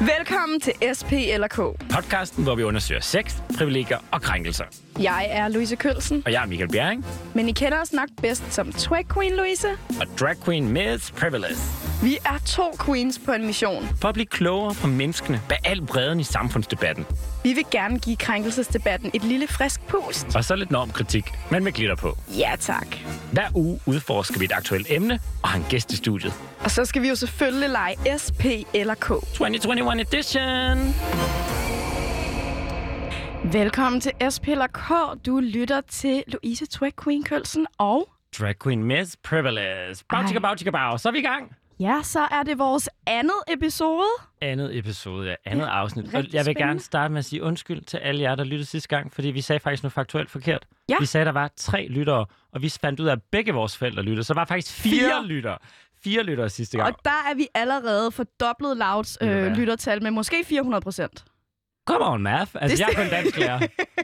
Velkommen til SP eller K. Podcasten, hvor vi undersøger sex, privilegier og krænkelser. Jeg er Louise Kølsen, Og jeg er Michael Bjerring, men I kender os nok bedst som Twig Queen Louise. og drag queen Miss Privilege. Vi er to queens på en mission. For at blive klogere på menneskene bag al bredden i samfundsdebatten. Vi vil gerne give krænkelsesdebatten et lille frisk pust. Og så lidt normkritik, men med glitter på. Ja tak. Hver uge udforsker vi et aktuelt emne og har en gæst i studiet. Og så skal vi jo selvfølgelig lege SP eller K. 2021 edition! Velkommen til SP eller K. Du lytter til Louise Twig Queen Kølsen og... Drag queen Miss Privilege. Bow, chicka, bow, chicka, bow. Så er vi i gang. Ja, så er det vores andet episode. Andet episode, ja. Andet afsnit. Og jeg vil gerne starte med at sige undskyld til alle jer, der lyttede sidste gang, fordi vi sagde faktisk noget faktuelt forkert. Ja. Vi sagde, der var tre lyttere, og vi fandt ud af, at begge vores forældre lyttede. Så der var faktisk fire, Fire. lyttere. Fire lyttere sidste gang. Og der er vi allerede fordoblet Louds øh, lyttertal med måske 400 procent. Come on, math. Altså, Det- jeg er kun dansklærer.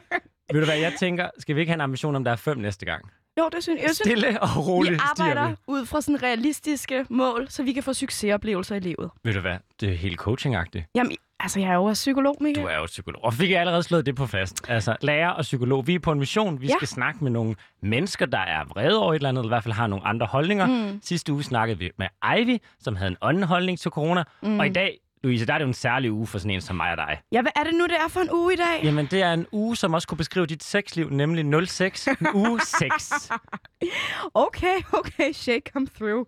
Ved du hvad, jeg tænker, skal vi ikke have en ambition om, der er fem næste gang? Jo, det synes jeg. synes, Stille og roligt vi arbejder ud fra sådan realistiske mål, så vi kan få succesoplevelser i livet. Ved du hvad, det er helt coachingagtigt. Jamen, altså, jeg er jo også psykolog, Michael. Du er jo psykolog. Og fik jeg allerede slået det på fast. Altså, lærer og psykolog, vi er på en mission. Vi Ja. skal snakke med nogle mennesker, der er vrede over et eller andet, eller i hvert fald har nogle andre holdninger. Mm. Sidste uge snakkede vi med Ivy, som havde en anden holdning til corona. Mm. Og i dag, Louise, der er det jo en særlig uge for sådan en som mig og dig. Ja, hvad er det nu, det er for en uge i dag? Jamen, det er en uge, som også kunne beskrive dit sexliv, nemlig 06. En uge 6. Okay, okay, shake come through.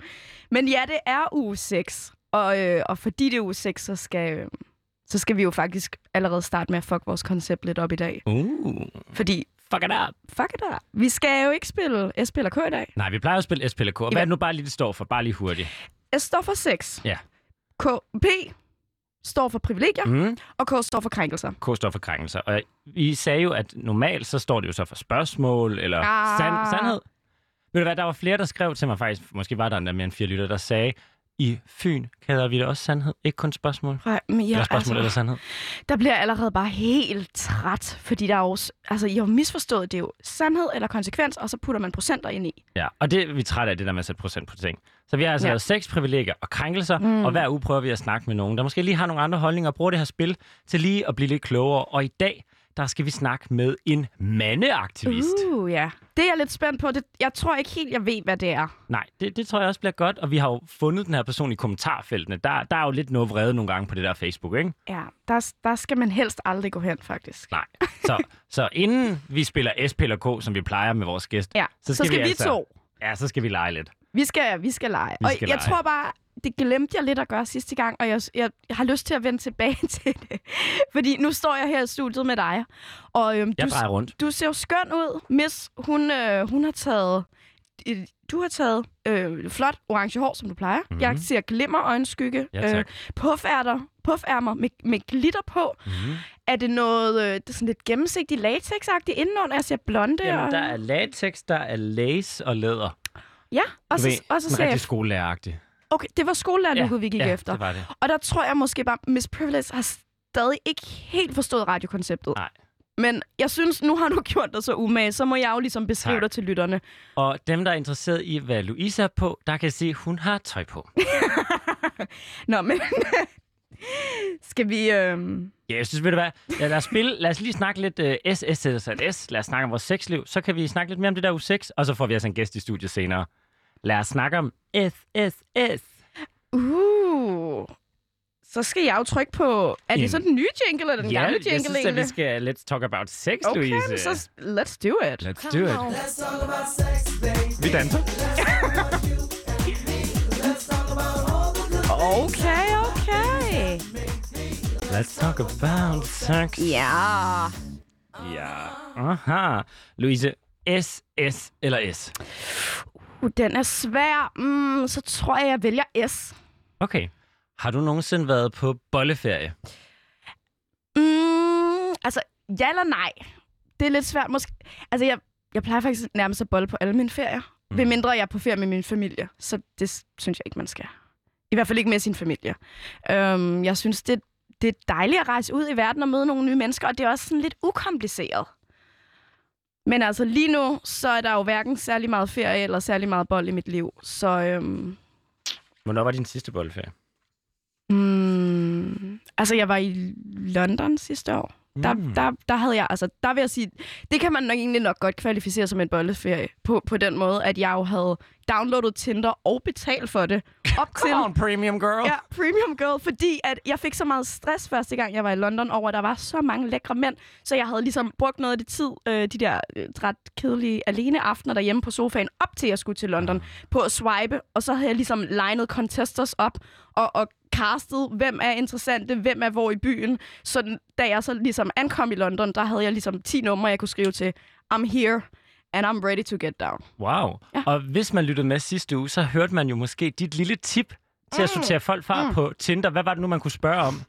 Men ja, det er uge 6. Og, øh, og fordi det er uge 6, så skal, øh, så skal vi jo faktisk allerede starte med at fuck vores koncept lidt op i dag. Uh, Fordi, fuck it up. fuck it up. Vi skal jo ikke spille S, K i dag. Nej, vi plejer at spille SPLK. Og hvad er det nu bare lige, det står for? Bare lige hurtigt. S står for sex. Ja. K, P står for privilegier, mm. Og K står for krænkelser. K står for krænkelser. Og vi sagde jo, at normalt så står det jo så for spørgsmål eller Ah. sand, sandhed. Ved du hvad, der var flere, der skrev til mig faktisk, måske var der endda mere end fire lytter, der sagde, i Fyn kalder vi det også sandhed, ikke kun spørgsmål. Nej, men Ja, eller spørgsmål eller altså, sandhed. der bliver jeg allerede bare helt træt, fordi der er jo, altså, I har misforstået, det er jo sandhed eller konsekvens, og så putter man procenter ind i. Ja, og det er vi trætte af, det der med at sætte procent på ting. Så vi har altså Ja. seks privilegier og krænkelser, mm. og hver uge prøver vi at snakke med nogen, der måske lige har nogle andre holdninger og bruger det her spil til lige at blive lidt klogere. Og i dag, der skal vi snakke med en mandeaktivist. Uh, ja. Det er jeg lidt spændt på. Det, jeg tror ikke helt, jeg ved, hvad det er. Nej, det, det tror jeg også bliver godt, og vi har jo fundet den her person i kommentarfeltene. Der, der er jo lidt noget vrede nogle gange på det der Facebook, ikke? Ja, der, der skal man helst aldrig gå hen, faktisk. Nej. Så, så inden vi spiller SP eller K, som vi plejer med vores gæst, Ja, så skal, så skal vi, altså- to. ja, så skal vi lege lidt. Vi skal, vi skal lege. Vi og skal jeg lege. tror bare, det glemte jeg lidt at gøre sidste gang, og jeg, jeg, jeg har lyst til at vende tilbage til det. Fordi nu står jeg her i studiet med dig, og øhm, Jeg du, drejer rundt. du ser jo skøn ud. Miss, hun, øh, hun har taget... øh, Du har taget øh, flot orange hår, som du plejer. Mm-hmm. Mhm. Jeg ser glimmer øjenskygge. Ja, tak. puffærter, puffærmer med, med glitter på. Mm-hmm. Er det noget øh, det er sådan lidt gennemsigtigt latexagtigt indenunder? Jeg ser blonde. Jamen, og... der er latex, der er lace og læder. Ja, og så, ved, og så sådan ser jeg... rigtig skolelæreragtigt. Okay, det var skolelærlukket, vi gik ja, efter. det var det. Og der tror jeg måske bare, Miss Privilege har stadig ikke helt forstået radiokonceptet. Nej. Men jeg synes, nu har du gjort dig så umage, så må jeg jo ligesom beskrive Tak. dig til lytterne. Og dem, der er interesseret i, hvad Louise er på, der kan se, at hun har tøj på. Nå, men... Skal vi... Øhm... Ja, jeg synes, ved du hvad? Ja, lad, os spille, lad os lige snakke lidt uh, S, S, S, S. Lad os snakke om vores sexliv. Så kan vi snakke lidt mere om det der u 6, og så får vi altså en gæst i studiet senere. Lad os snakke om S, S, S. Uh... Så skal jeg jo trykke på... Er det En- så den nye jingle, eller den ja, gamle jeg jingle synes, at egentlig? vi skal let's talk about sex, Okay, Louise. men så let's do it. Let's do it. Vi danser. Okay, okay. Let's talk about sex. Ja. Ja. Aha. Louise, S, S eller S? Uh, den er svær. Mm, så tror jeg, jeg vælger S. Okay. Har du nogensinde været på bolleferie? Mm, altså, ja eller nej? Det er lidt svært måske. Altså, jeg, jeg plejer faktisk nærmest at bolle på alle mine ferier. Mm. Ved mindre jeg er på ferie med min familie. Så det synes jeg ikke, man skal. I hvert fald ikke med sin familie. Um, jeg synes, det, det er dejligt at rejse ud i verden og møde nogle nye mennesker, og det er også sådan lidt ukompliceret. Men altså lige nu, så er der jo hverken særlig meget ferie eller særlig meget bold i mit liv. Så øhm, Hvornår var din sidste bolleferie? mm, Altså, jeg var i London sidste år. Der, Mm. der, der havde jeg, altså, der vil jeg sige, det kan man nok egentlig nok godt kvalificere som en bolleferie på, på den måde, at jeg jo havde downloadet Tinder og betalt for det op til... Come on, premium girl. Ja, premium girl, fordi at jeg fik så meget stress første gang, jeg var i London over, at der var så mange lækre mænd, så jeg havde ligesom brugt noget af det tid, øh, de der øh, ret kedelige alene aftener derhjemme på sofaen, op til jeg skulle til London, på at swipe, og så havde jeg ligesom legnet contesters op, og, og castet, hvem er interessante, hvem er hvor i byen. Så da jeg så ligesom ankom i London, der havde jeg ligesom 10 numre, jeg kunne skrive til, I'm here, and I'm ready to get down. Wow. Ja. Og hvis man lyttede med sidste uge, så hørte man jo måske dit lille tip til at sortere folk fra Mm. på Tinder. Hvad var det nu, man kunne spørge om?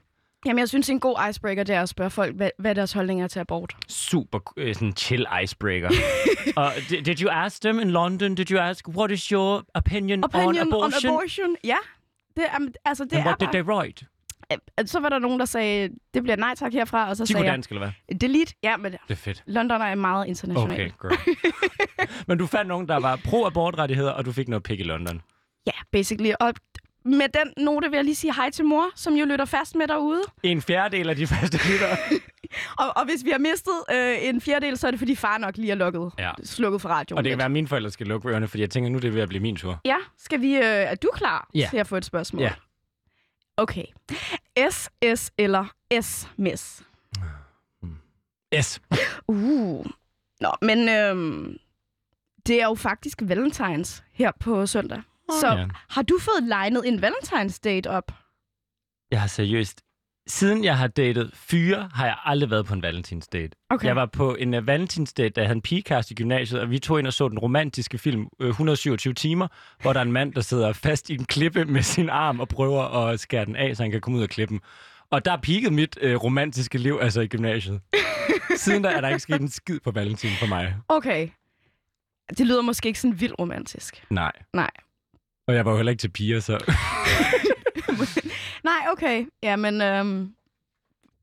Jamen, jeg synes, en god icebreaker, det er at spørge folk, hvad, hvad deres holdning er til abort. Super øh, sådan chill icebreaker. Og did, did you ask them in London? Did you ask, what is your opinion, Opinion on abortion? on abortion. Ja, det er, altså, det And er what did bare, they write? Øh, Så var der nogen, der sagde, det bliver nej tak herfra, og så kunne sagde dansk, eller hvad? delete. Ja, men Det er fedt. London er meget international. Okay, girl. Men du fandt nogen, der var pro-abortrettigheder, og du fik noget pik i London. Ja, basically. Og med den note vil jeg lige sige hej til mor, som jo lytter fast med derude. En fjerdedel af de faste lyttere. Og, og hvis vi har mistet øh, en fjerdedel, så er det fordi far nok lige er lukket, Ja. slukket for radioen. Og det kan lidt. være, at mine forældre skal lukke ørerne, fordi jeg tænker, nu er det ved at blive min tur. Ja, skal vi... Øh, er du klar Ja. til at få et spørgsmål? Ja. Okay. SS eller SMS? S. Uh. Nå, men øhm, det er jo faktisk Valentines her på søndag. Så ja. har du fået legnet en Valentines date op? Jeg har seriøst... Siden jeg har datet fyre, har jeg aldrig været på en valentinsdate. Okay. Jeg var på en uh, valentinsdate, da jeg havde en pigekast i gymnasiet, og vi tog ind og så den romantiske film uh, 127 timer, hvor der er en mand, der sidder fast i en klippe med sin arm og prøver at skære den af, så han kan komme ud af klippen. Og der peakede mit uh, romantiske liv altså i gymnasiet. Siden da er der ikke sket en skid på valentin for mig. Okay. Det lyder måske ikke sådan vildt romantisk. Nej. Nej. Og jeg var jo heller ikke til piger, så... Nej, okay. Ja, men øhm,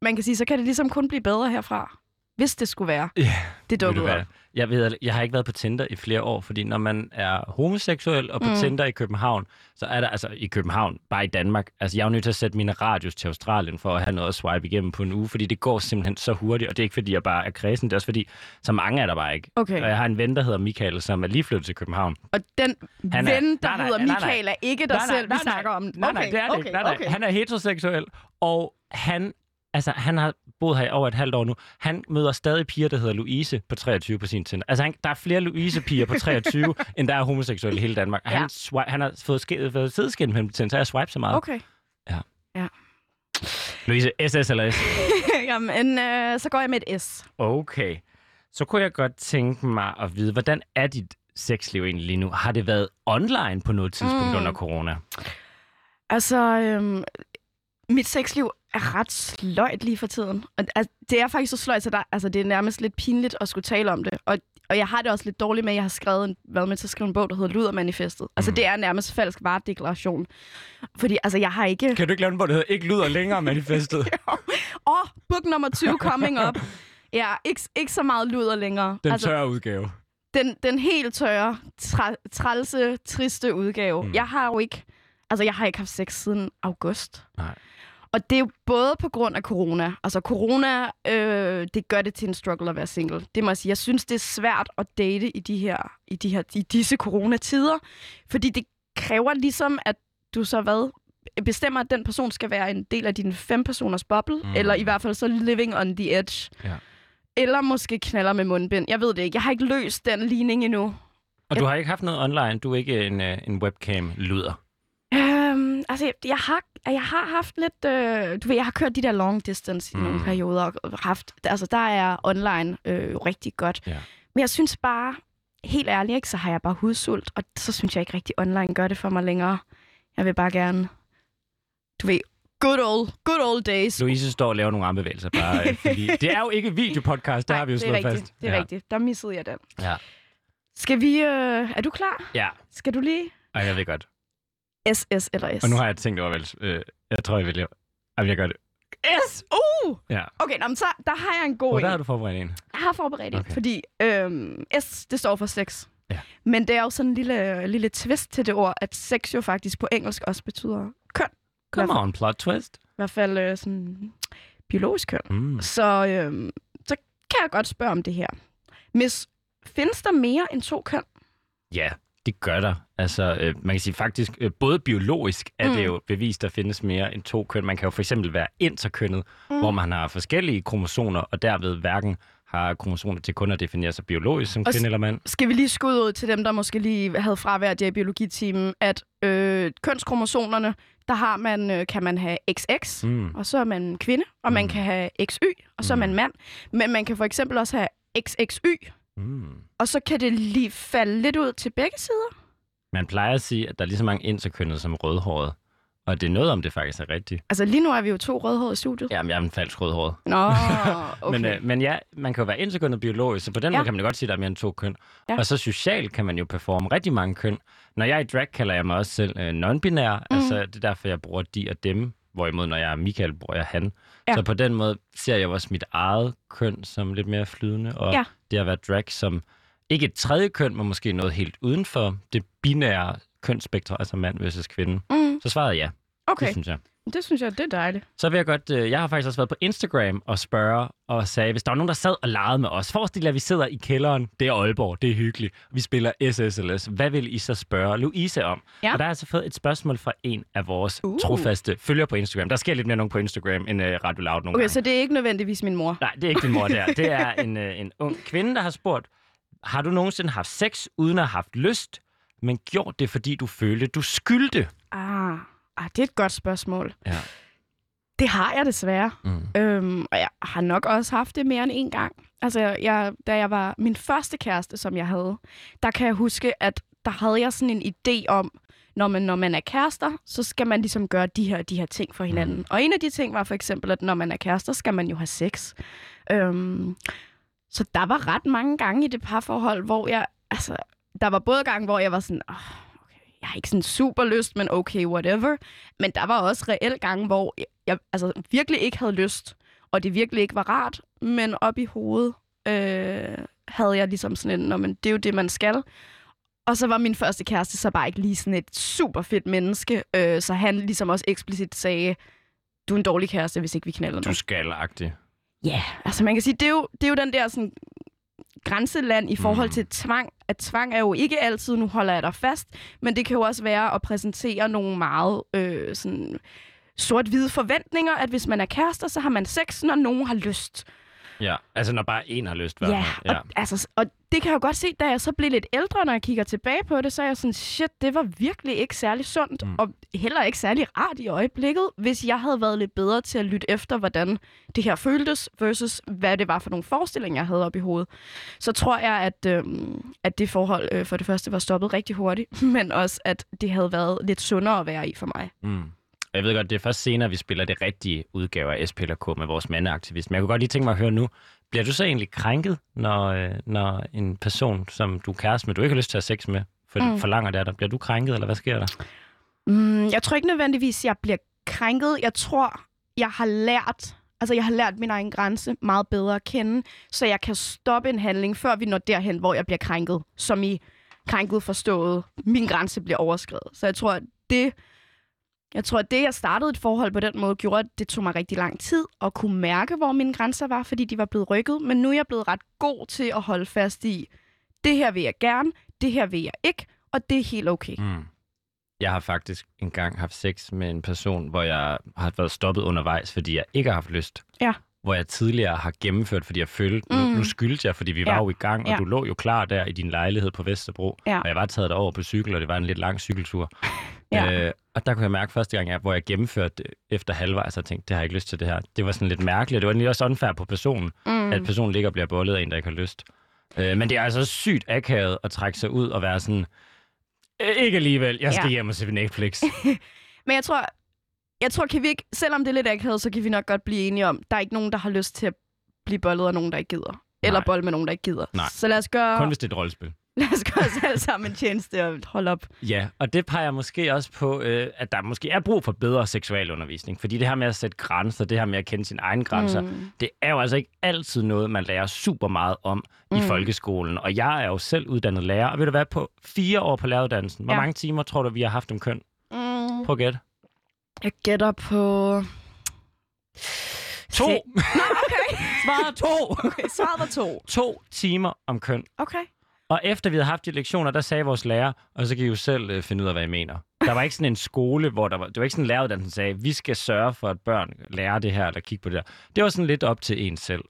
man kan sige, så kan det ligesom kun blive bedre herfra. Hvis det skulle være. Ja, Det dukkede op. Jeg, ved, jeg har ikke været på Tinder i flere år, fordi når man er homoseksuel og på Mm. Tinder i København, så er der altså i København, bare i Danmark, altså jeg er jo nødt til at sætte mine radius til Australien for at have noget at swipe igennem på en uge, fordi det går simpelthen så hurtigt, og det er ikke fordi, jeg bare er kredsen, det er også fordi, så mange er der bare ikke. Okay. Og jeg har en ven, der hedder Michael, som er lige flyttet til København. Og den Han er- ven, der nej, nej, hedder. Michael, er ikke dig selv, vi snakker om. Nej, nej, okay, det er det okay, ikke. Nej, nej. Okay. Han er heteroseksuel, og han, altså, han har boet her over et halvt år nu. Han møder stadig piger, der hedder Louise på 23 på sin Tinder. Altså, han, der er flere Louise-piger på 23, end der er homoseksuelle i hele Danmark. Og Ja. Han, swi- han har fået, ske- fået sideskin med Tinder, så jeg swipe så meget. Okay. Louise, SS eller S? Jamen, øh, så går jeg med et S. Okay. Så kunne jeg godt tænke mig at vide, hvordan er dit sexliv egentlig lige nu? Har det været online på noget tidspunkt Mm. under corona? Altså, øhm, mit sexliv er ret sløjt lige for tiden. Og, altså, det er faktisk så sløjt, så der, altså, det er nærmest lidt pinligt at skulle tale om det. Og, og jeg har det også lidt dårligt med, at jeg har skrevet en, været med til at skrive en bog, der hedder Ludermanifestet. Altså, Mm. det er nærmest falsk varedeklaration. Fordi altså, jeg har ikke... Kan du ikke lave den, hvor det hedder ikke lyder længere manifestet? Åh, oh, book nummer 20 coming up. Ja, ikke, ikke så meget luder længere. Den altså, tørre udgave. den, den helt tørre, træ, trælse, triste udgave. Mm. Jeg har jo ikke, altså jeg har ikke haft sex siden august. Nej. Og det er jo både på grund af corona. Altså corona, øh, det gør det til en struggle at være single. Det må jeg sige. Jeg synes, det er svært at date i de her, i de her, i disse coronatider. Fordi det kræver ligesom, at du så hvad, bestemmer, at den person skal være en del af din fem-personers boble, Mm. eller i hvert fald så living on the edge. Ja. Eller måske knaller med mundbind. Jeg ved det ikke. Jeg har ikke løst den ligning endnu. Og du har ikke haft noget online? Du er ikke en, øh, en webcam-luder? Øhm, altså, jeg, jeg, har, jeg har haft lidt... Øh, du ved, jeg har kørt de der long distance i Mm. nogle perioder, og haft... Altså, der er online øh, rigtig godt. Ja. Men jeg synes bare, helt ærligt, ikke, så har jeg bare hudsult, og så synes jeg ikke rigtig, online gør det for mig længere. Jeg vil bare gerne... Du ved, good old, good old days. Louise står og laver nogle armbevægelser bare, øh, fordi det er jo ikke videopodcast, der Nej, har vi jo det er slået rigtigt, fast. Det er ja. rigtigt. Der missede jeg den. Ja. Skal vi... Øh, er du klar? ja, Skal du lige... og jeg ved godt. SS eller S? Og nu har jeg tænkt over, vel, øh, jeg tror, jeg vil lave. Jamen, jeg gør det. S! Uh! Ja. Okay, nå, men så der har jeg en god Og en. der har du forberedt en. Jeg har forberedt en, Okay. fordi øhm, S, det står for sex. Ja. Men det er jo sådan en lille, lille twist til det ord, at sex jo faktisk på engelsk også betyder køn. Come Hvorfor? on, plot twist. hvert fald øh, sådan biologisk køn. Mm. Så, øh, så kan jeg godt spørge om det her. Miss, findes der mere end to køn? Ja, det gør der. Altså, øh, man kan sige faktisk, øh, både biologisk er mm. det jo bevist, der findes mere end to køn. Man kan jo for eksempel være interkønnet, mm. hvor man har forskellige kromosomer, og derved hverken har kromosomer til kun at definere sig biologisk som Og kvinde eller mand. Skal vi lige skudde ud til dem, der måske lige havde fravær der i biologitimen, at øh, kønskromosomerne, der har man, øh, kan man have XX, Mm. og så er man kvinde, og man Mm. kan have XY, og så er man Mm. mand. Men man kan for eksempel også have XXY, Mm. og så kan det lige falde lidt ud til begge sider. Man plejer at sige, at der er lige så mange interkønnede som rødhåret. Og det er noget om, det faktisk er rigtigt. Altså lige nu er vi jo to rødhårede i studiet. Jamen, jeg er en falsk rødhåret. Nå, okay. Men, øh, men ja, man kan jo være interkønnet biologisk, så på den Ja. måde kan man godt sige, at der er mere end to køn. Ja. Og så socialt kan man jo performe rigtig mange køn. Når jeg er i drag, kalder jeg mig også selv øh, non-binær. Mm. Altså, det er derfor, jeg bruger de og dem. Hvorimod, når jeg er Michael, bruger jeg han. Ja. Så på den måde ser jeg også mit eget køn som lidt mere flydende. Og Ja. Det at være drag som ikke et tredje køn, men måske noget helt uden for det binære kønsspektrum, altså mand versus kvinde. Mm, Så svaret er ja, okay, det synes jeg. Det synes jeg, det er dejligt. Så vil jeg godt, øh, jeg har faktisk også været på Instagram og spørge og sagde, hvis der var nogen, der sad og legede med os, forestil jer, at vi sidder i kælderen, det er Aalborg, det er hyggeligt, vi spiller SSLS, hvad vil I så spørge Louise om? Ja. Og der er altså fået et spørgsmål fra en af vores Uh. trofaste følgere på Instagram. Der sker lidt mere nogen på Instagram end uh, Radio Loud nogle Okay, gange. så det er ikke nødvendigvis min mor. Nej, det er ikke din mor der. Det er en, øh, en ung kvinde, der har spurgt, har du nogensinde haft sex uden at have haft lyst, men gjort det, fordi du følte, du skyldte? Ah, ah, det er et godt spørgsmål. Ja. Det har jeg desværre. Mm. Øhm, og jeg har nok også haft det mere end en gang. Altså, jeg, da jeg var min første kæreste, som jeg havde, der kan jeg huske, at der havde jeg sådan en idé om, når man, når man er kærester, så skal man ligesom gøre de her, de her ting for hinanden. Mm. Og en af de ting var for eksempel, at når man er kærester, skal man jo have sex. Øhm, så der var ret mange gange i det parforhold, hvor jeg, altså, der var både gange, hvor jeg var sådan, oh, jeg har ikke sådan super lyst, men okay, whatever. Men der var også reelt gange, hvor jeg, jeg altså, virkelig ikke havde lyst, og det virkelig ikke var rart, men op i hovedet øh, havde jeg ligesom sådan en, "Nå, men det er jo det, man skal. Og så var min første kæreste så bare ikke lige sådan et super fedt menneske, øh, så han ligesom også eksplicit sagde, du er en dårlig kæreste, hvis ikke vi knaller Du skal agtig. Ja, yeah. altså man kan sige, det er jo, det er jo den der sådan grænseland i forhold Mm. til tvang. At tvang er jo ikke altid, nu holder jeg dig fast, men det kan jo også være at præsentere nogle meget øh, sådan sort-hvide forventninger, at hvis man er kærester, så har man sex, når nogen har lyst. Ja, altså når bare en har lyst. Ja, ja. og, altså, og det kan jeg jo godt se, da jeg så blev lidt ældre, når jeg kigger tilbage på det, så er jeg sådan, shit, det var virkelig ikke særlig sundt, Mm. og heller ikke særlig rart i øjeblikket, hvis jeg havde været lidt bedre til at lytte efter, hvordan det her føltes, versus hvad det var for nogle forestillinger, jeg havde op i hovedet. Så tror jeg, at, øhm, at det forhold øh, for det første var stoppet rigtig hurtigt, men også, at det havde været lidt sundere at være i for mig. Mm. Jeg ved godt, det er først senere, vi spiller det rigtige udgave af SPLK med vores mandeaktivist. Men jeg kunne godt lige tænke mig at høre nu, bliver du så egentlig krænket, når, øh, når en person, som du er kæreste med, du ikke har lyst til at have sex med, for, mm. Mm. forlanger det af dig, bliver du krænket, eller hvad sker der? Mm, jeg tror ikke nødvendigvis, jeg bliver krænket. Jeg tror, jeg har lært, altså jeg har lært min egen grænse meget bedre at kende, så jeg kan stoppe en handling, før vi når derhen, hvor jeg bliver krænket, som i krænket forstået, min grænse bliver overskrevet. Så jeg tror, at det, jeg tror, at det, jeg startede et forhold på den måde, gjorde, at det tog mig rigtig lang tid at kunne mærke, hvor mine grænser var, fordi de var blevet rykket. Men nu er jeg blevet ret god til at holde fast i, det her vil jeg gerne, det her vil jeg ikke, og det er helt okay. Mm. Jeg har faktisk engang haft sex med en person, hvor jeg har været stoppet undervejs, fordi jeg ikke har haft lyst. Ja. Hvor jeg tidligere har gennemført, fordi jeg følte, mm. nu, nu skyldte jeg, fordi vi Ja. var jo i gang, og Ja. du lå jo klar der i din lejlighed på Vesterbro. Ja. Og jeg var taget over på cykel, og det var en lidt lang cykeltur. Ja. Øh, og der kunne jeg mærke første gang, jeg, hvor jeg gennemførte efter halvvejs, og tænkte, det har jeg ikke lyst til det her. Det var sådan lidt mærkeligt. Det var lige også unfair på personen, Mm. mm. at personen ligger og bliver bollet af en, der ikke har lyst. Øh, men det er altså sygt akavet at trække sig ud og være sådan, "Øh, ikke alligevel, jeg skal Ja. hjem og se Netflix. Men jeg tror, jeg tror, kan vi ikke, selvom det er lidt akavet, så kan vi nok godt blive enige om, der er ikke nogen, der har lyst til at blive bollet af nogen, der ikke gider. Eller Nej. bold med nogen, der ikke gider. Nej. Så lad os gøre, Kun hvis det er et rollespil. lad os gøre os alle sammen en tjeneste og holde op. Ja, og det peger måske også på, øh, at der måske er brug for bedre seksualundervisning. Fordi det her med at sætte grænser, det her med at kende sine egne grænser, Mm. det er jo altså ikke altid noget, man lærer super meget om mm. i folkeskolen. Og jeg er jo selv uddannet lærer, og ved du hvad, på fire år på læreruddannelsen, hvor Ja. mange timer tror du, vi har haft om køn? Mm. Prøv at gætte. Jeg gætter på To! Se- Nå, okay. Svaret to! okay. Svaret var to. to timer om køn. Okay. Og efter vi havde haft de lektioner, der sagde vores lærer, og så kan I jo selv øh, finde ud af, hvad I mener. Der var ikke sådan en skole, hvor der var, det var ikke sådan en læreruddannelse, der sagde, vi skal sørge for, at børn lærer det her, eller kigge på det der. Det var sådan lidt op til en selv.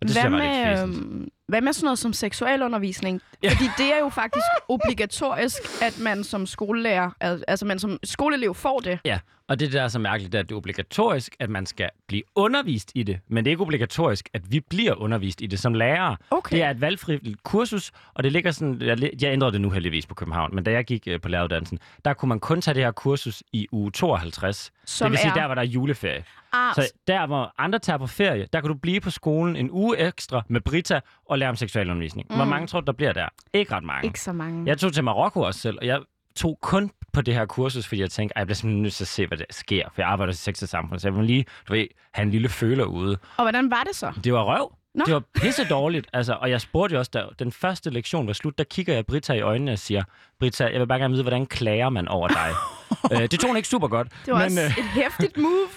Og det synes Hvad jeg var lidt fæsent. Hvad med sådan noget som seksualundervisning? Ja. Fordi det er jo faktisk obligatorisk, at man som skolelærer, al- altså man som skoleelev får det. Ja, og det der er så mærkeligt, det er, at det er obligatorisk, at man skal blive undervist i det, men det er ikke obligatorisk, at vi bliver undervist i det som lærere. Okay. Det er et valgfrit kursus, og det ligger sådan, jeg, jeg ændrede det nu heldigvis på København, men da jeg gik øh, på læreruddannelsen, der kunne man kun tage det her kursus i uge 52. Som det vil sige, er- der var der juleferie. Ah, Så der, hvor andre tager på ferie, der kan du blive på skolen en uge ekstra med Brita og lære om seksualundervisning. Mm. Hvor mange tror du, der bliver der? Ikke ret mange. ikke så mange. Jeg tog til Marokko også selv, og jeg tog kun på det her kursus, fordi jeg tænkte, at jeg bliver simpelthen nødt til at se, hvad der sker. For jeg arbejder i sex og samfund, så jeg må lige du ved, have en lille føler ude. Og hvordan var det så? Det var røv. Nå. Det var pisse dårligt. Altså, og jeg spurgte jo også, da den første lektion var slut, der kigger jeg Britta i øjnene og siger, Britta, jeg vil bare gerne vide, hvordan klager man over dig? øh, det tog hun ikke super godt. Det var men, også øh, et hæftigt move.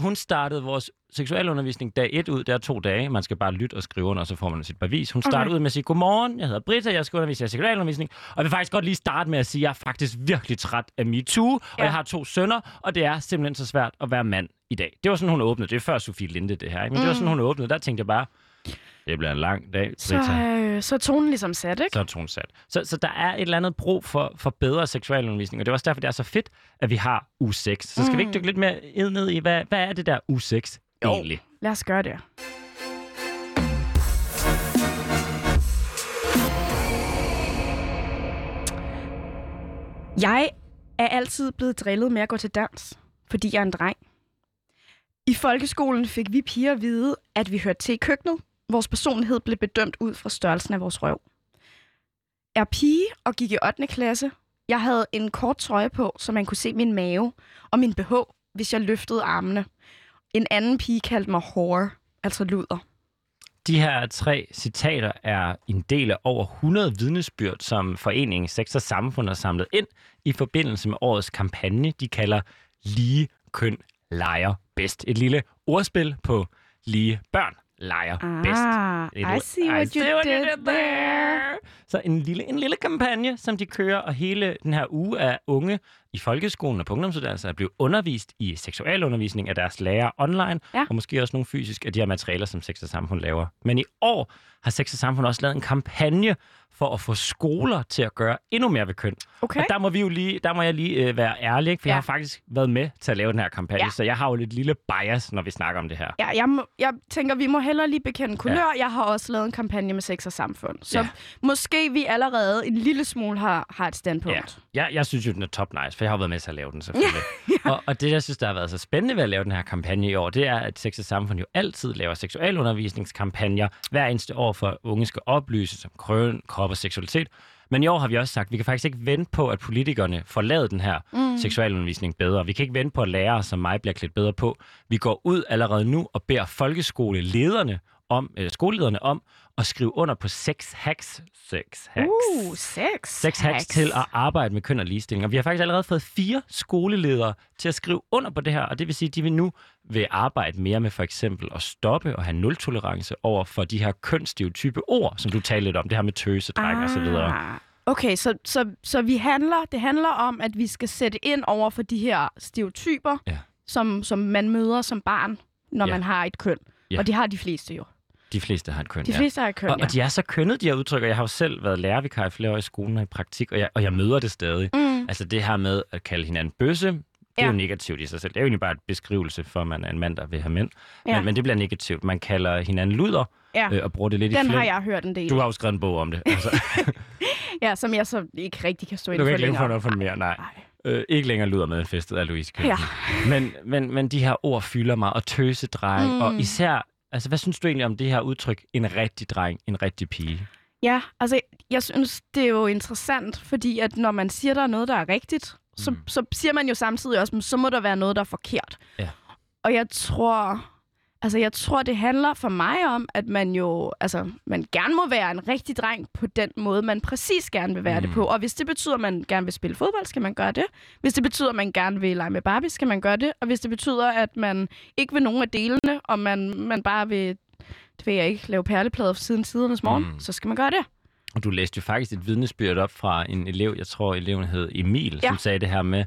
Hun startede vores seksualundervisning dag 1 ud. Det er to dage. Man skal bare lytte og skrive under, og så får man sit bevis. Hun startede Okay. ud med at sige, godmorgen, jeg hedder Britta, jeg skal undervise i seksualundervisning. Og jeg vil faktisk godt lige starte med at sige, at jeg er faktisk virkelig træt af MeToo, og Ja. jeg har to sønner, og det er simpelthen så svært at være mand i dag. Det var sådan, hun åbnede. Det er før Sofie Linde, det her. Ikke? Men mm. det var sådan, hun åbnede. Der tænkte jeg bare, det bliver en lang dag, Så, Britta. øh, så er tonen ligesom sat, ikke? Så er tonen sat. Så, så der er et eller andet brug for, for bedre seksualundervisning, og det er også derfor, det er så fedt, at vi har u 6. Så skal mm. vi ikke dykke lidt mere ned i, hvad, hvad er det der u 6 Jo. egentlig? Lad os gøre det. Jeg er altid blevet drillet med at gå til dans, fordi jeg er en dreng. I folkeskolen fik vi piger at vide, at vi hørte til i køkkenet. Vores personlighed blev bedømt ud fra størrelsen af vores røv. Er pige og gik i 8. klasse. Jeg havde en kort trøje på, så man kunne se min mave og min BH, hvis jeg løftede armene. En anden pige kaldte mig whore, altså luder. De her tre citater er en del af over 100 vidnesbyrd, som foreningen Sex og Samfund har samlet ind i forbindelse med årets kampagne, de kalder Lige Køn Leger Bedst. Et lille ordspil på Lige Børn Leger Bedst. Ah, Et- I see what you did there. Så en lille, en lille kampagne, som de kører, og hele den her uge er unge i folkeskolen og på ungdomsuddannelser er blevet undervist i seksualundervisning af deres lærere online, Ja. og måske også nogle fysisk af de her materialer, som Sex og Samfund laver. Men i år har Sex og Samfund også lavet en kampagne for at få skoler til at gøre endnu mere ved køn. Okay. Og der må, vi jo lige, der må jeg lige øh, være ærlig, ikke? for ja. Jeg har faktisk været med til at lave den her kampagne, Ja. så jeg har jo lidt lille bias, når vi snakker om det her. Ja, jeg, må, jeg tænker, vi må hellere lige bekende kulør. Ja. Jeg har også lavet en kampagne med sex og samfund. Så Ja. måske vi allerede en lille smule har, har et standpunkt. Ja. Jeg, jeg synes jo, den er top nice, for jeg har været med til at lave den selvfølgelig. ja. og, og det, jeg synes, der har været så spændende ved at lave den her kampagne i år, det er, at Sex og Samfund jo altid laver seksualundervisningskampagner hver eneste år, for at unge skal oplyses om krøn, krop og seksualitet. Men i år har vi også sagt, at vi kan faktisk ikke vente på, at politikerne får lavet den her mm. seksualundervisning bedre. Vi kan ikke vente på, at lærere som mig bliver klædt bedre på. Vi går ud allerede nu og beder folkeskolelederne om, eller skolelederne om at skrive under på seks hacks. Seks hacks. Uh, sex. Seks hacks til at arbejde med køn og ligestilling. Og vi har faktisk allerede fået fire skoleledere til at skrive under på det her, og det vil sige, at de vil nu vil arbejde mere med for eksempel at stoppe og have nul-tolerance over for de her kønsstereotype ord, som du talte lidt om, det her med tøse, dreng og så videre. Ah, Okay, så, så, så vi handler, det handler om, at vi skal sætte ind over for de her stereotyper, Ja. som, som man møder som barn, når Ja. man har et køn. Ja. Og de har de fleste jo. De fleste har et køn, De ja. fleste har et køn, Og, ja. og de er så kønnet, de her udtryk, og jeg har jo selv været lærervikar i flere år i skolen og i praktik, og jeg, og jeg møder det stadig. Mm. Altså det her med at kalde hinanden bøsse, det er Ja. jo negativt i sig selv. Det er jo egentlig bare et beskrivelse for, at man er en mand, der vil have mænd. Ja. Men, men det bliver negativt. Man kalder hinanden luder, Ja. øh, og bruger det lidt i Den har jeg hørt en del. Du har jo skrevet en bog om det. Altså, Ja, som jeg så ikke rigtig kan stå ind du for kan ikke længere få noget for mere, nej. Nej. Øh, ikke længere lyder med en festet af Louise. Ja. Men, men, men de her ord fylder mig, og tøsedreng, mm. og især, altså hvad synes du egentlig om det her udtryk, en rigtig dreng, en rigtig pige? Ja, altså jeg synes, det er jo interessant, fordi at når man siger, der er noget, der er rigtigt, så, Mm. så siger man jo samtidig også, "Men så må der være noget, der er forkert. Ja. Og jeg tror, Altså, jeg tror, det handler for mig om, at man jo, altså, man gerne må være en rigtig dreng på den måde, man præcis gerne vil være mm. det på. Og hvis det betyder, at man gerne vil spille fodbold, skal man gøre det. Hvis det betyder, at man gerne vil lege med Barbie, skal man gøre det. Og hvis det betyder, at man ikke vil nogen af delene, og man, man bare vil, det vil jeg ikke, lave perleplader siden tidernes morgen, mm. så skal man gøre det. Og du læste jo faktisk et vidnesbyrd op fra en elev, jeg tror eleven hed Emil, ja. som sagde det her med,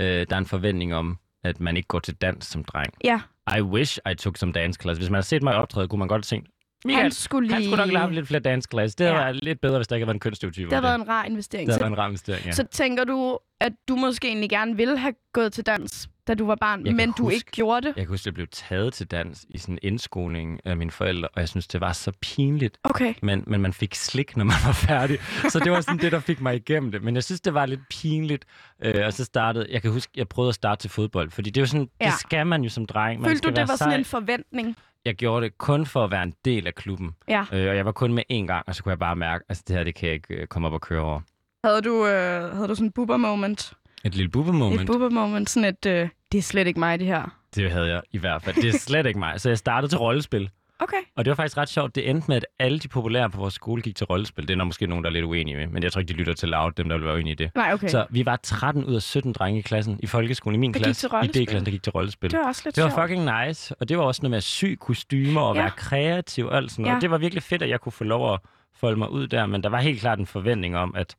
øh, der er en forventning om, at man ikke går til dans som dreng. Ja. I wish I took some dance class. Hvis man har set mig optræde, kunne man godt tænke, Michael, han skulle, lige... han skulle nok have lidt flere dance class. Det ja. været lidt bedre, hvis der ikke var en kønsstereotyp. Det har været en rar investering. Det har været en rar investering, ja. Så tænker du, at du måske egentlig gerne ville have gået til dans, da du var barn, jeg men du huske, ikke gjorde det? Jeg kan huske, at jeg blev taget til dans i sådan en indskoling af mine forældre, og jeg synes, det var så pinligt. Okay. Men, men man fik slik, når man var færdig. så det var sådan det, der fik mig igennem det. Men jeg synes, det var lidt pinligt. Øh, og så startede, jeg kan huske, jeg prøvede at starte til fodbold, fordi det er jo sådan, ja. det skal man jo som dreng. Man Følte du, det var sej. sådan en forventning? jeg gjorde det kun for at være en del af klubben. Ja. Øh, og jeg var kun med én gang, og så kunne jeg bare mærke, at altså, det her, det kan jeg ikke øh, komme op og køre over. Havde du, øh, havde du sådan en boober moment? Et lille boober moment? Et boober moment, sådan et, øh, det er slet ikke mig, det her. Det havde jeg i hvert fald. Det er slet ikke mig. Så jeg startede til rollespil. Okay. Og det var faktisk ret sjovt. Det endte med, at alle de populære på vores skole gik til rollespil. Det er der måske nogen, der er lidt uenige med, men jeg tror ikke, de lytter til loud, dem der vil være uenige i det. Nej, okay. Så vi var 13 ud af 17 drenge i klassen i folkeskolen, i min der klasse, i D-klassen, der gik til rollespil. Det var også lidt Det var sjovt. fucking nice, og det var også noget med at sy kostymer og Ja. være kreativ og alt sådan noget. Ja. Det var virkelig fedt, at jeg kunne få lov at folde mig ud der, men der var helt klart en forventning om, at,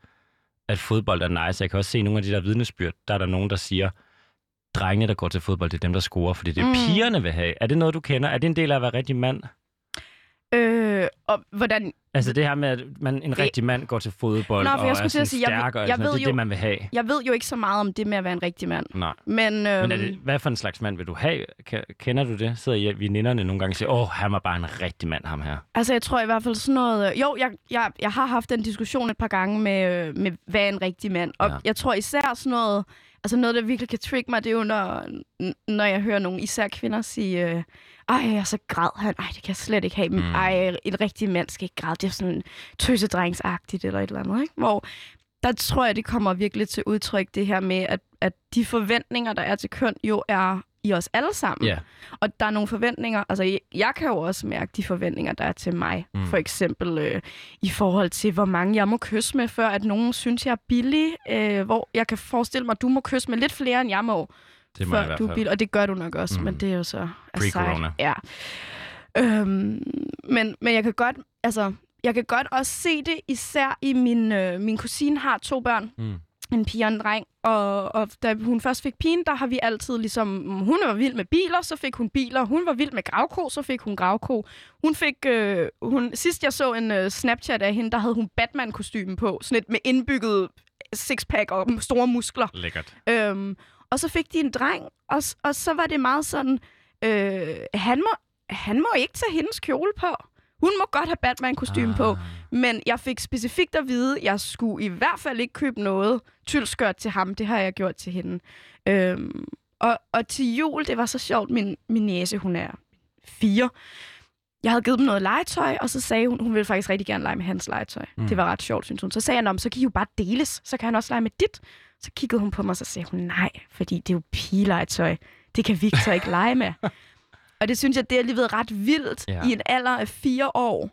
at fodbold er nice. Jeg kan også se nogle af de der vidnesbyrd, der er der nogen, der siger, drengene, der går til fodbold, det er dem, der scorer, fordi det er Mm. pigerne vil have. Er det noget, du kender? Er det en del af at være rigtig mand? Øh, og hvordan... Altså det her med, at man, en rigtig mand går til fodbold Nå, for og jeg er skulle at sådan sige, jeg ved- stærk, og jeg noget. ved det er jo- det, man vil have. Jeg ved jo ikke så meget om det med at være en rigtig mand. Nej. Men, øhm, Men er det, hvad for en slags mand vil du have? Kender du det? Sidder I veninderne nogle gange og siger, åh, han var bare en rigtig mand, ham her. Altså, jeg tror i hvert fald sådan noget... Jo, jeg, jeg, jeg har haft den diskussion et par gange med, øh, med hvad er en rigtig mand. Og Ja. jeg tror især sådan noget... Altså noget, der virkelig kan trigge mig, det er jo, når, når jeg hører nogle især kvinder sige... Øh, ej, så græd han. Ej, det kan jeg slet ikke have. Mm. Mm. Ej, en rigtig mand skal ikke græde. Det er sådan tøsedrengsagtigt eller et eller andet, ikke? Hvor der tror jeg, det kommer virkelig til udtryk, det her med, at, at de forventninger, der er til køn, jo er i os alle sammen. Ja. Og der er nogle forventninger, altså jeg, jeg kan jo også mærke de forventninger, der er til mig. Mm. For eksempel øh, i forhold til, hvor mange jeg må kysse med, før at nogen synes, jeg er billig. Øh, hvor jeg kan forestille mig, at du må kysse med lidt flere, end jeg må, Det må jeg i før hvert du er fald. billig. Og det gør du nok også, Mm. men det er jo så Pre-corona. Ja. Øhm, men, men jeg kan godt, altså, jeg kan godt også se det, især i min, øh, min kusine har to børn Mm. en pige og en dreng. Og, og da hun først fik pigen, der har vi altid ligesom... Hun var vild med biler, så fik hun biler. Hun var vild med gravko, så fik hun gravko. Hun fik... Øh, hun, sidst jeg så en øh, Snapchat af hende, der havde hun Batman-kostyme på. Sådan et med indbygget sixpack og store muskler. Lækkert. Øhm, og så fik de en dreng, og, og så var det meget sådan... Øh, han, må, han må ikke tage hendes kjole på. Hun må godt have Batman-kostyme ah. på. Men jeg fik specifikt at vide, at jeg skulle i hvert fald ikke købe noget tylskørt til ham. Det har jeg gjort til hende. Øhm, og, og til jul, det var så sjovt, min, min næse, hun er fire. Jeg havde givet dem noget legetøj, og så sagde hun, hun ville faktisk rigtig gerne lege med hans legetøj. Mm. Det var ret sjovt, synes hun. Så sagde jeg, "Nå, men så kan I jo bare deles, så kan han også lege med dit. Så kiggede hun på mig, og så sagde hun, nej, fordi det er jo pigelegetøj. Det kan Victor ikke lege med. Og det synes jeg, det er alligevel ret vildt Ja. i en alder af fire år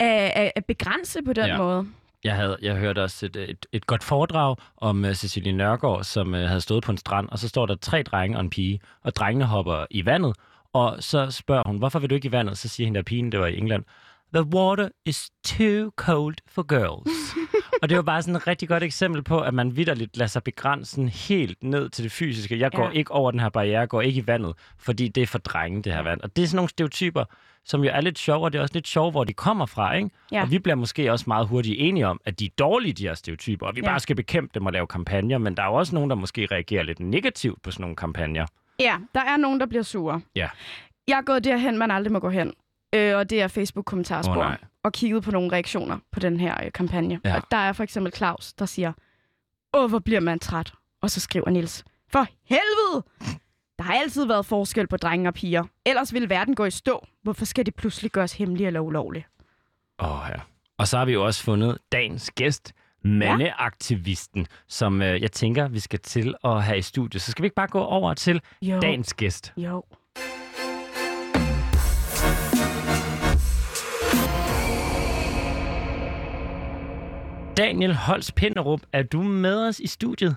at, at, at begrænse på den ja. måde. Jeg, havde, jeg hørte også et, et, et godt foredrag om uh, Cecilie Nørgaard, som uh, havde stået på en strand, og så står der tre drenge og en pige, og drengene hopper i vandet, og så spørger hun, hvorfor vil du ikke i vandet? Så siger hende der pigen, det var i England, The water is too cold for girls. og det var bare sådan et rigtig godt eksempel på, at man vidderligt lader sig begrænse helt ned til det fysiske. Jeg går Ja. ikke over den her barriere, jeg går ikke i vandet, fordi det er for drenge, det her vand. Og det er sådan nogle stereotyper, som jo er lidt sjove, og det er også lidt sjovt, hvor de kommer fra, ikke? Ja. Og vi bliver måske også meget hurtigt enige om, at de er dårlige, de her stereotyper, og vi Ja. bare skal bekæmpe dem og lave kampagner, men der er jo også nogen, der måske reagerer lidt negativt på sådan nogle kampagner. Ja, der er nogen, der bliver sure. Ja. Jeg er gået derhen, man aldrig må gå hen. Øh, og det er Facebook-kommentarspor. Nej. og kigget på nogle reaktioner på den her øh, kampagne. Ja. Og der er for eksempel Claus, der siger, Åh, hvor bliver man træt? Og så skriver Nils, For helvede! Der har altid været forskel på drenge og piger. Ellers ville verden gå i stå. Hvorfor skal det pludselig gøres hemmeligt eller ulovligt? Åh, ja. Og så har vi jo også fundet dagens gæst, mandeaktivisten, som øh, jeg tænker, vi skal til at have i studiet. Så skal vi ikke bare gå over til Jo. dagens gæst. Jo. Daniel Holst Pinderup, er du med os i studiet?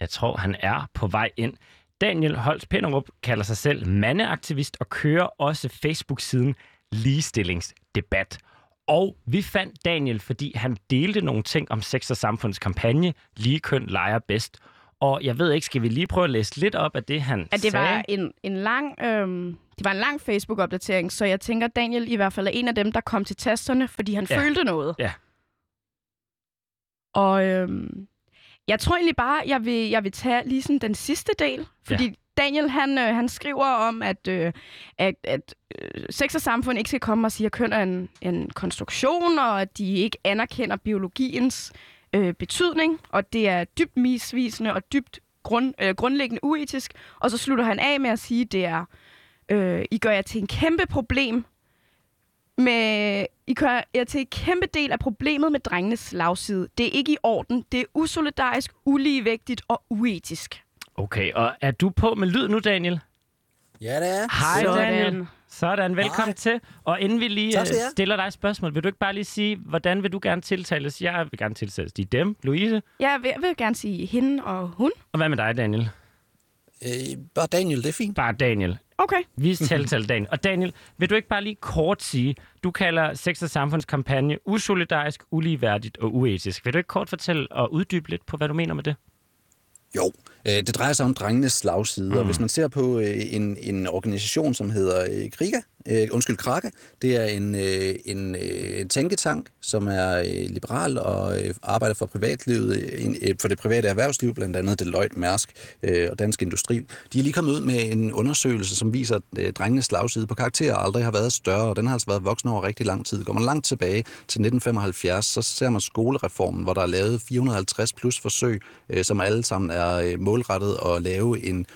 Jeg tror, han er på vej ind. Daniel Holst Pinderup kalder sig selv mandeaktivist og kører også Facebook-siden Ligestillingsdebat. Og vi fandt Daniel, fordi han delte nogle ting om sex og samfunds kampagne Lige køn leger bedst. Og jeg ved ikke, skal vi lige prøve at læse lidt op af det, han At det sagde? var en, en lang, øhm, det var en lang Facebook-opdatering, så jeg tænker, Daniel i hvert fald er en af dem, der kom til tasterne, fordi han ja. følte noget. Ja. Og øhm, jeg tror egentlig bare, jeg vil, jeg vil tage lige sådan den sidste del, fordi ja. Daniel han, øh, han skriver om, at, øh, at, at øh, sex og samfund ikke skal komme og sige, at køn er en, en konstruktion, og at de ikke anerkender biologiens øh, betydning, og det er dybt misvisende og dybt grund, øh, grundlæggende uetisk. Og så slutter han af med at sige, at det er, øh, I gør jer til en kæmpe problem med, I gør jer til en kæmpe del af problemet med drengenes slagside. Det er ikke i orden. Det er usolidarisk, uligevægtigt og uetisk. Okay, og er du på med lyd nu, Daniel? Ja, det er. Hej, Sådan. Daniel. Sådan, velkommen Hej. til. Og inden vi lige Tak øh, stiller dig et spørgsmål, vil du ikke bare lige sige, hvordan vil du gerne tiltales? Jeg vil gerne tiltales de dem, Louise. Jeg vil, jeg vil gerne sige hende og hun. Og hvad med dig, Daniel? Øh, bare Daniel, det er fint. Bare Daniel. Okay. Vi tiltaler Daniel. Og Daniel, vil du ikke bare lige kort sige, du kalder sex- og samfundskampagne usolidarisk, uligeværdigt og uetisk. Vil du ikke kort fortælle og uddybe lidt på, hvad du mener med det? Jo, øh, det drejer sig om drengenes slagside, mm. og hvis man ser på øh, en, en organisation, som hedder øh, Kriga, øh, undskyld, Krake, det er en, øh, en øh, tænketank, som er øh, liberal og øh, arbejder for privatlivet, øh, en- øh, for det private erhvervsliv, blandt andet Deloitte, Mærsk øh, og Dansk Industri. De er lige kommet ud med en undersøgelse, som viser, at øh, drengenes slagside på karakterer aldrig har været større, og den har altså været voksen over rigtig lang tid. Går man langt tilbage til 1975, så ser man skolereformen, hvor der er lavet 450 plus forsøg, øh, som alle sammen er øh, målrettet at lave en,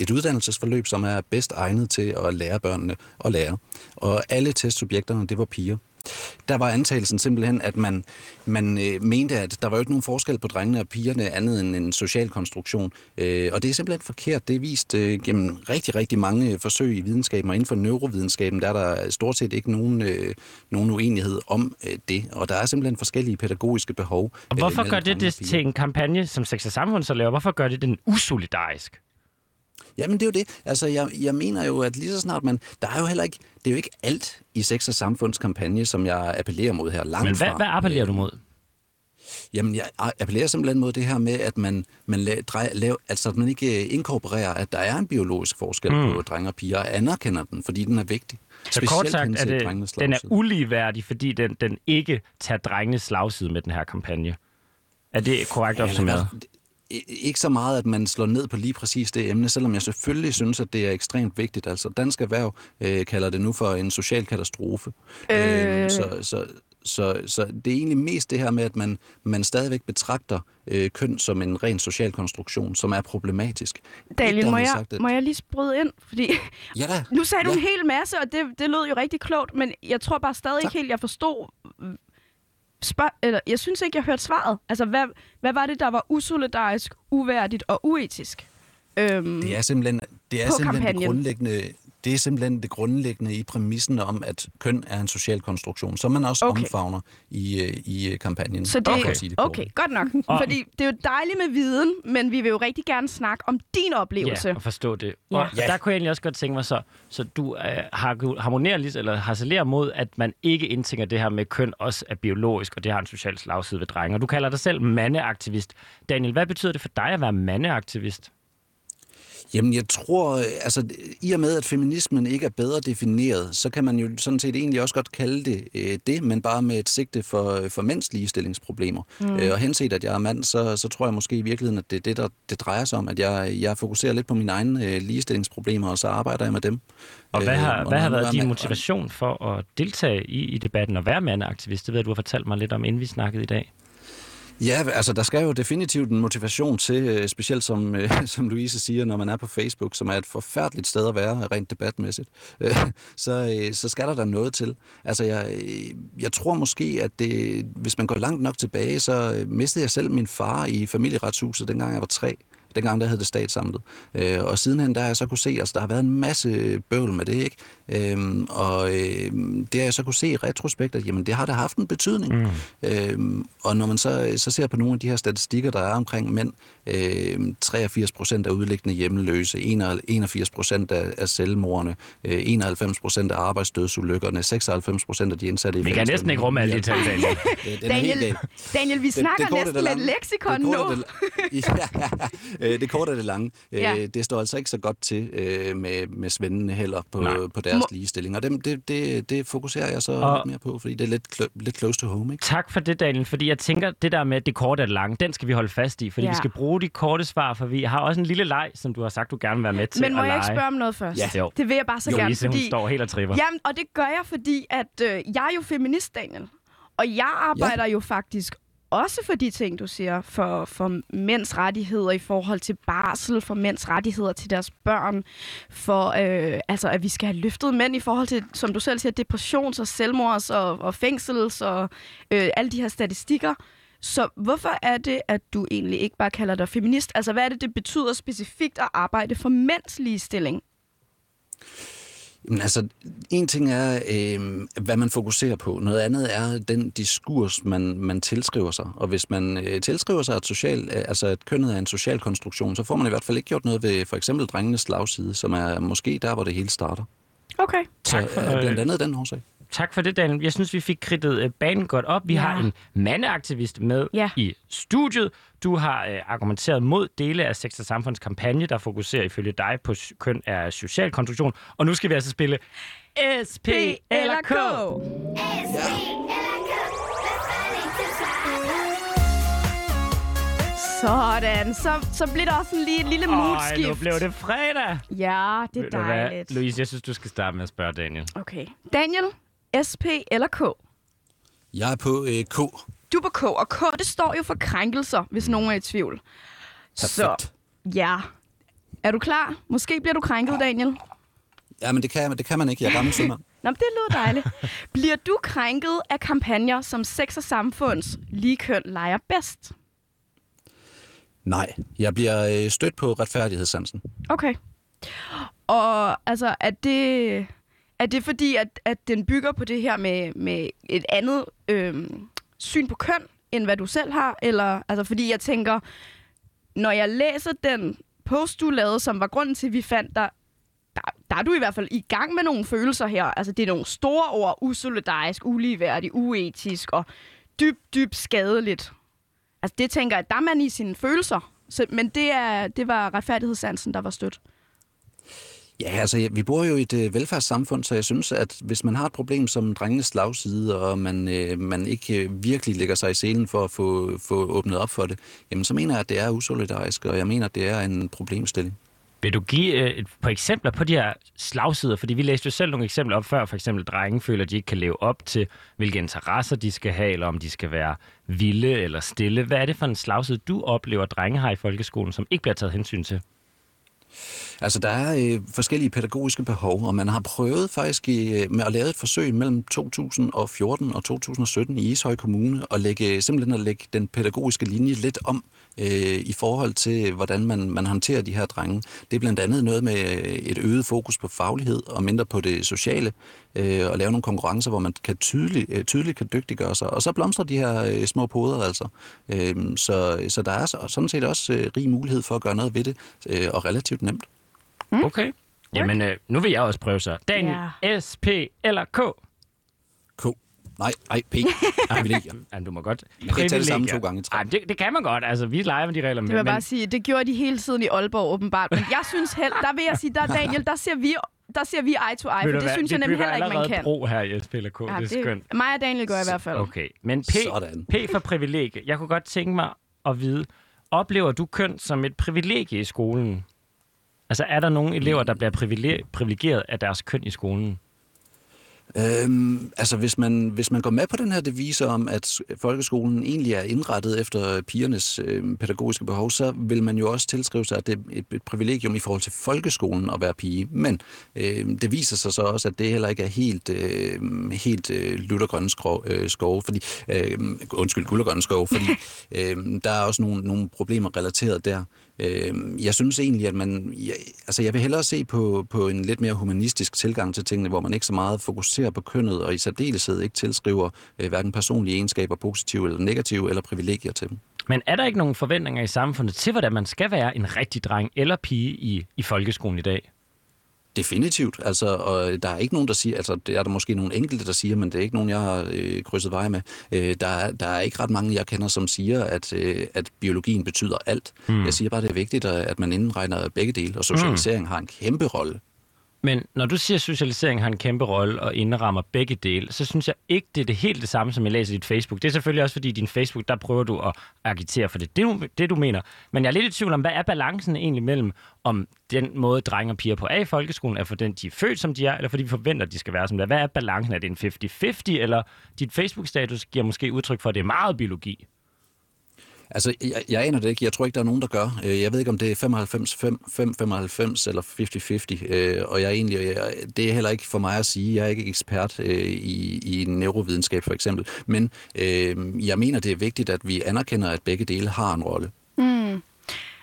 et uddannelsesforløb, som er bedst egnet til at lære børnene at lære. Og alle testsubjekterne, det var piger. Der var antagelsen simpelthen, at man, man øh, mente, at der var jo ikke nogen forskel på drengene og pigerne andet end en social konstruktion. Øh, og det er simpelthen forkert. Det er vist øh, gennem rigtig, rigtig mange forsøg i videnskaben, og inden for neurovidenskaben, der er der stort set ikke nogen, øh, nogen uenighed om øh, det. Og der er simpelthen forskellige pædagogiske behov. Og øh, hvorfor mellem gør det det til en kampagne, som Sex og Samfund så laver? Hvorfor gør det den usolidarisk? Jamen det er jo det. Altså jeg, jeg mener jo, at lige så snart man... Der er jo heller ikke... Det er jo ikke alt i Sex og Samfunds kampagne, som jeg appellerer mod her. Langt Men hvad, fra. hvad appellerer du mod? Jamen, jeg appellerer simpelthen mod det her med, at man, man, la, drej, lav, altså, at man ikke øh, inkorporerer, at der er en biologisk forskel mm. på drenge og piger, og anerkender den, fordi den er vigtig. Så kort sagt, er det, den er uligeværdig, fordi den, den ikke tager drengenes slagside med den her kampagne. Er det korrekt opsummeret? Ikke så meget, at man slår ned på lige præcis det emne, selvom jeg selvfølgelig synes, at det er ekstremt vigtigt. Altså, Dansk Erhverv øh, kalder det nu for en social katastrofe. Øh. Øh, så, så, så, så det er egentlig mest det her med, at man, man stadigvæk betragter øh, køn som en ren social konstruktion, som er problematisk. Daniel, må jeg, sagt, at- må jeg lige sprede ind? Fordi Ja da. nu sagde du Ja. en hel masse, og det, det lød jo rigtig klogt, men jeg tror bare stadig Tak. ikke helt, jeg forstod... Spørg, eller, jeg synes ikke, jeg hørte svaret. Altså, hvad, hvad var det, der var usolidarisk, uværdigt og uetisk? Øhm, Det er simpelthen, det er simpelthen kampagnen. grundlæggende, det er simpelthen det grundlæggende i præmissen om, at køn er en social konstruktion, som man også Okay. omfavner i, øh, i øh, kampagnen. Så det, Okay. sige det okay, godt nok. Og- Fordi det er jo dejligt med viden, men vi vil jo rigtig gerne snakke om din oplevelse. Ja, og forstå det. Ja. Og Ja. der kunne jeg egentlig også godt tænke mig så, så du øh, har harmonerer lige, eller harcelerer mod, at man ikke indtænker det her med køn også er biologisk, og det har en social slagside ved drenge. Og du kalder dig selv mandeaktivist. Daniel, hvad betyder det for dig at være mandeaktivist? Jamen, jeg tror, øh, altså, i og med, at feminismen ikke er bedre defineret, så kan man jo sådan set egentlig også godt kalde det øh, det, men bare med et sigte for, for mænds ligestillingsproblemer. Mm. Øh, og henset, at jeg er mand, så, så tror jeg måske i virkeligheden, at det er det, der det drejer sig om, at jeg, jeg fokuserer lidt på mine egne øh, ligestillingsproblemer, og så arbejder jeg med dem. Og hvad Øh, har, og hvad har været din motivation for at deltage i, i debatten og være mandeaktivist? Det ved jeg, du har fortalt mig lidt om, inden vi snakkede i dag. Ja, altså der skal jo definitivt en motivation til, øh, specielt som, øh, som Louise siger, når man er på Facebook, som er et forfærdeligt sted at være, rent debatmæssigt, øh, så, så skal der da noget til. Altså jeg, jeg tror måske, at det, hvis man går langt nok tilbage, så mistede jeg selv min far i familieretshuset, dengang jeg var tre. Dengang der hed det statsamtet. Øh, og sidenhen der har jeg så kunne se, altså der har været en masse bøvl med det, ikke? Øhm, og øh, det har jeg så kunne se i retrospekt, at jamen, det har da haft en betydning. Mm. Øhm, og når man så, så ser på nogle af de her statistikker, der er omkring mænd, øh, 83 procent af udlæggende hjemmeløse, 81 procent af, af selvmordene, øh, 91 procent af arbejdsdødsulykkerne, 96 procent af de indsatte i Vi kan næsten ikke rumme alle de tal, Daniel. Det, er Daniel. Daniel, vi snakker næsten det med et lange- leksikon det nu. af Det, ja, øh, det korte af det lange. Ja. Ja. Det står altså ikke så godt til øh, med, med svendene heller på, Nej. på deres Må- ligestilling. Og det, det, det, det fokuserer jeg så Og- lidt mere på, fordi det er lidt, cl- lidt close to home. Ikke? Tak for det, Daniel, fordi jeg tænker, det der med det korte og det lange, den skal vi holde fast i, fordi Ja. vi skal bruge de korte svar, for vi har også en lille leg, som du har sagt, du gerne vil være med til Men må at jeg ikke lege. spørge om noget først? Ja. Jo. Det vil jeg bare så gerne, Louise, hun fordi... står helt og tripper. Jamen, og det gør jeg, fordi at øh, jeg er jo feminist, Daniel. Og jeg arbejder ja. jo faktisk også for de ting, du siger, for, for mænds rettigheder i forhold til barsel, for mænds rettigheder til deres børn, for øh, altså, at vi skal have løftet mænd i forhold til, som du selv siger, depressions- og selvmords- og, og fængsels- og øh, alle de her statistikker. Så hvorfor er det, at du egentlig ikke bare kalder dig feminist? Altså, hvad er det, det betyder specifikt at arbejde for mænds ligestilling? Jamen, altså, en ting er, øh, hvad man fokuserer på. Noget andet er den diskurs, man, man tilskriver sig. Og hvis man øh, tilskriver sig, at, social, øh, altså, at kønnet er en social konstruktion, så får man i hvert fald ikke gjort noget ved for eksempel drengenes slagside, som er måske der, hvor det hele starter. Okay. Tak Så for, øh, blandt andet den årsag. Tak for det, Daniel. Jeg synes, vi fik kridtet øh, banen godt op. Vi Ja. har en mandeaktivist med Ja. i studiet. Du har øh, argumenteret mod dele af Sex og Samfunds kampagne, der fokuserer ifølge dig på køn er social konstruktion. Og nu skal vi altså spille SP eller K. Sådan, så, så bliver der også en lige, et lille Ej, moodskift. nu blev det fredag. Ja, det er dejligt. Louise, jeg synes, du skal starte med at spørge Daniel. Okay. Daniel, SP eller K? Jeg er på øh, K. Du er på K, og K, det står jo for krænkelser, hvis nogen er i tvivl. Så, Perfekt. ja. Er du klar? Måske bliver du krænket, Daniel. Ja, men det kan, det kan man ikke. Jeg er gammel sømand. Nå, men det lyder dejligt. Bliver du krænket af kampagner som Sex og Samfunds ligekøn leger bedst? Nej, jeg bliver øh, stødt på retfærdighedssansen. Okay. Og altså, er det, er det fordi, at, at den bygger på det her med, med et andet øh, syn på køn, end hvad du selv har? Eller, altså, fordi jeg tænker, når jeg læser den post, du lavede, som var grunden til, at vi fandt dig, der, der er du i hvert fald i gang med nogle følelser her. Altså, det er nogle store ord, usolidarisk, uligeværdig, uetisk og dybt, dybt skadeligt. Altså, det tænker jeg, der er man i sine følelser. Så, men det, er, det var retfærdighedssansen, der var stødt. Ja, altså vi bor jo i et øh, velfærdssamfund, så jeg synes, at hvis man har et problem som drengenes slagside, og man, øh, man ikke øh, virkelig lægger sig i selen for at få, få åbnet op for det, jamen så mener jeg, at det er usolidarisk, og jeg mener, at det er en problemstilling. Vil du give øh, et par eksempler på de her slagsider? Fordi vi læste jo selv nogle eksempler op før. For eksempel, drenge føler, at de ikke kan leve op til, hvilke interesser de skal have, eller om de skal være vilde eller stille. Hvad er det for en slagside, du oplever, drenge har i folkeskolen, som ikke bliver taget hensyn til? Altså, der er øh, forskellige pædagogiske behov, og man har prøvet faktisk i, med at lave et forsøg mellem 2014 og 2017 i Ishøj Kommune, at lægge, øh, simpelthen at lægge den pædagogiske linje lidt om øh, i forhold til, hvordan man, man håndterer de her drenge. Det er blandt andet noget med øh, et øget fokus på faglighed og mindre på det sociale, øh, og lave nogle konkurrencer, hvor man kan tydeligt, øh, tydeligt kan dygtiggøre sig. Og så blomstrer de her øh, små poder altså. Øh, så, så der er så, sådan set også øh, rig mulighed for at gøre noget ved det, øh, og relativt nemt. Mm. Okay. Jamen, øh, nu vil jeg også prøve så. Daniel, Ja. SP eller K? K. Nej, nej, P. Privilegier. Jamen, du må godt. Man kan ikke tage det samme to gange. Ej, det, det kan man godt. Altså, vi leger med de regler. Det vil jeg men, bare sige, det gjorde de hele tiden i Aalborg åbenbart. Men jeg synes helt, der vil jeg sige, der Daniel, der ser vi, der ser vi eye to eye, for det hvad, synes jeg nemlig heller ikke, man allerede kan. bro her i SP eller K. Ja, det er skønt. Mig og Daniel gør i hvert fald. Okay, men P, Sådan. P for privilegie. Jeg kunne godt tænke mig at vide, oplever du køn som et privilegie i skolen? Altså, er der nogle elever, der bliver privile- privilegeret af deres køn i skolen? Øhm, altså, hvis man, hvis man går med på den her devise om, at folkeskolen egentlig er indrettet efter pigernes øh, pædagogiske behov, så vil man jo også tilskrive sig, at det er et, et privilegium i forhold til folkeskolen at være pige. Men øh, det viser sig så også, at det heller ikke er helt, øh, helt øh, luttergrønne øh, skove, fordi, øh, undskyld, guldergrønne skove, fordi øh, der er også nogle, nogle problemer relateret der. Øh, jeg synes egentlig, at man... Jeg, altså, jeg vil hellere se på, på en lidt mere humanistisk tilgang til tingene, hvor man ikke så meget fokuserer på kønnet, og i særdeleshed ikke tilskriver øh, hverken personlige egenskaber, positive eller negative, eller privilegier til dem. Men er der ikke nogen forventninger i samfundet til, hvordan man skal være en rigtig dreng eller pige i, i folkeskolen i dag? Definitivt. Altså, og der er ikke nogen, der siger, altså det er der måske nogle enkelte, der siger, men det er ikke nogen, jeg har øh, krydset veje med. Øh, der, er, der er ikke ret mange, jeg kender, som siger, at, øh, at biologien betyder alt. Mm. Jeg siger bare, det er vigtigt, at man indregner begge dele, og socialisering mm. har en kæmpe rolle. Men når du siger, at socialisering har en kæmpe rolle og indrammer begge dele, så synes jeg ikke, det er det helt det samme, som jeg læser i dit Facebook. Det er selvfølgelig også, fordi i din Facebook, der prøver du at agitere for det. Det, du, det, du mener. Men jeg er lidt i tvivl om, hvad er balancen egentlig mellem, om den måde, drenge og piger på A i folkeskolen, er for den, de er født, som de er, eller fordi vi forventer, at de skal være som det er. Hvad er balancen? Er det en 50-50, eller dit Facebook-status giver måske udtryk for, at det er meget biologi? Altså, jeg, jeg aner det ikke. Jeg tror ikke, der er nogen, der gør. Øh, jeg ved ikke, om det er 95, 5, 5 95 eller 50-50. Øh, og jeg er egentlig, jeg, det er heller ikke for mig at sige. Jeg er ikke ekspert øh, i, i neurovidenskab, for eksempel. Men øh, jeg mener, det er vigtigt, at vi anerkender, at begge dele har en rolle. Mm.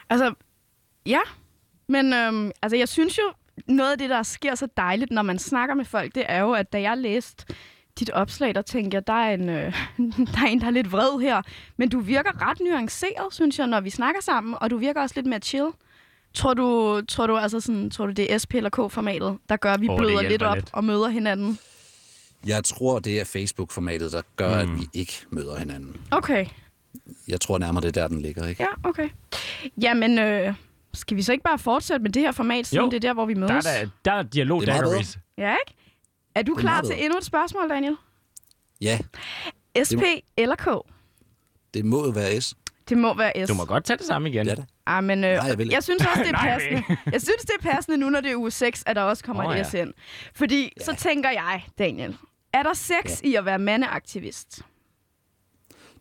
Altså, ja. Men øhm, altså, jeg synes jo, noget af det, der sker så dejligt, når man snakker med folk, det er jo, at da jeg læste dit opslag, der tænker jeg, der er, en, øh, der er en, der er lidt vred her. Men du virker ret nuanceret, synes jeg, når vi snakker sammen, og du virker også lidt mere chill. Tror du, tror du, altså sådan, tror du det er SP eller K-formatet, der gør, at vi oh, bløder lidt op lidt. og møder hinanden? Jeg tror, det er Facebook-formatet, der gør, mm. at vi ikke møder hinanden. Okay. Jeg tror nærmere, det er der, den ligger, ikke? Ja, okay. Jamen, øh, skal vi så ikke bare fortsætte med det her format, siden jo. det er der, hvor vi mødes? Der er, der, der er dialog, der er Ja, ikke? Er du klar til endnu et spørgsmål, Daniel? Ja. SP må... eller K? Det må jo være S. Det må være S. Du må godt tage det samme igen. Ja, da. Ah, men, øh, Nej, jeg, jeg synes også, det er passende. jeg synes, det er passende nu, når det er uge 6, at der også kommer oh, et S ind. Fordi ja. så tænker jeg, Daniel, er der sex ja. i at være mandeaktivist?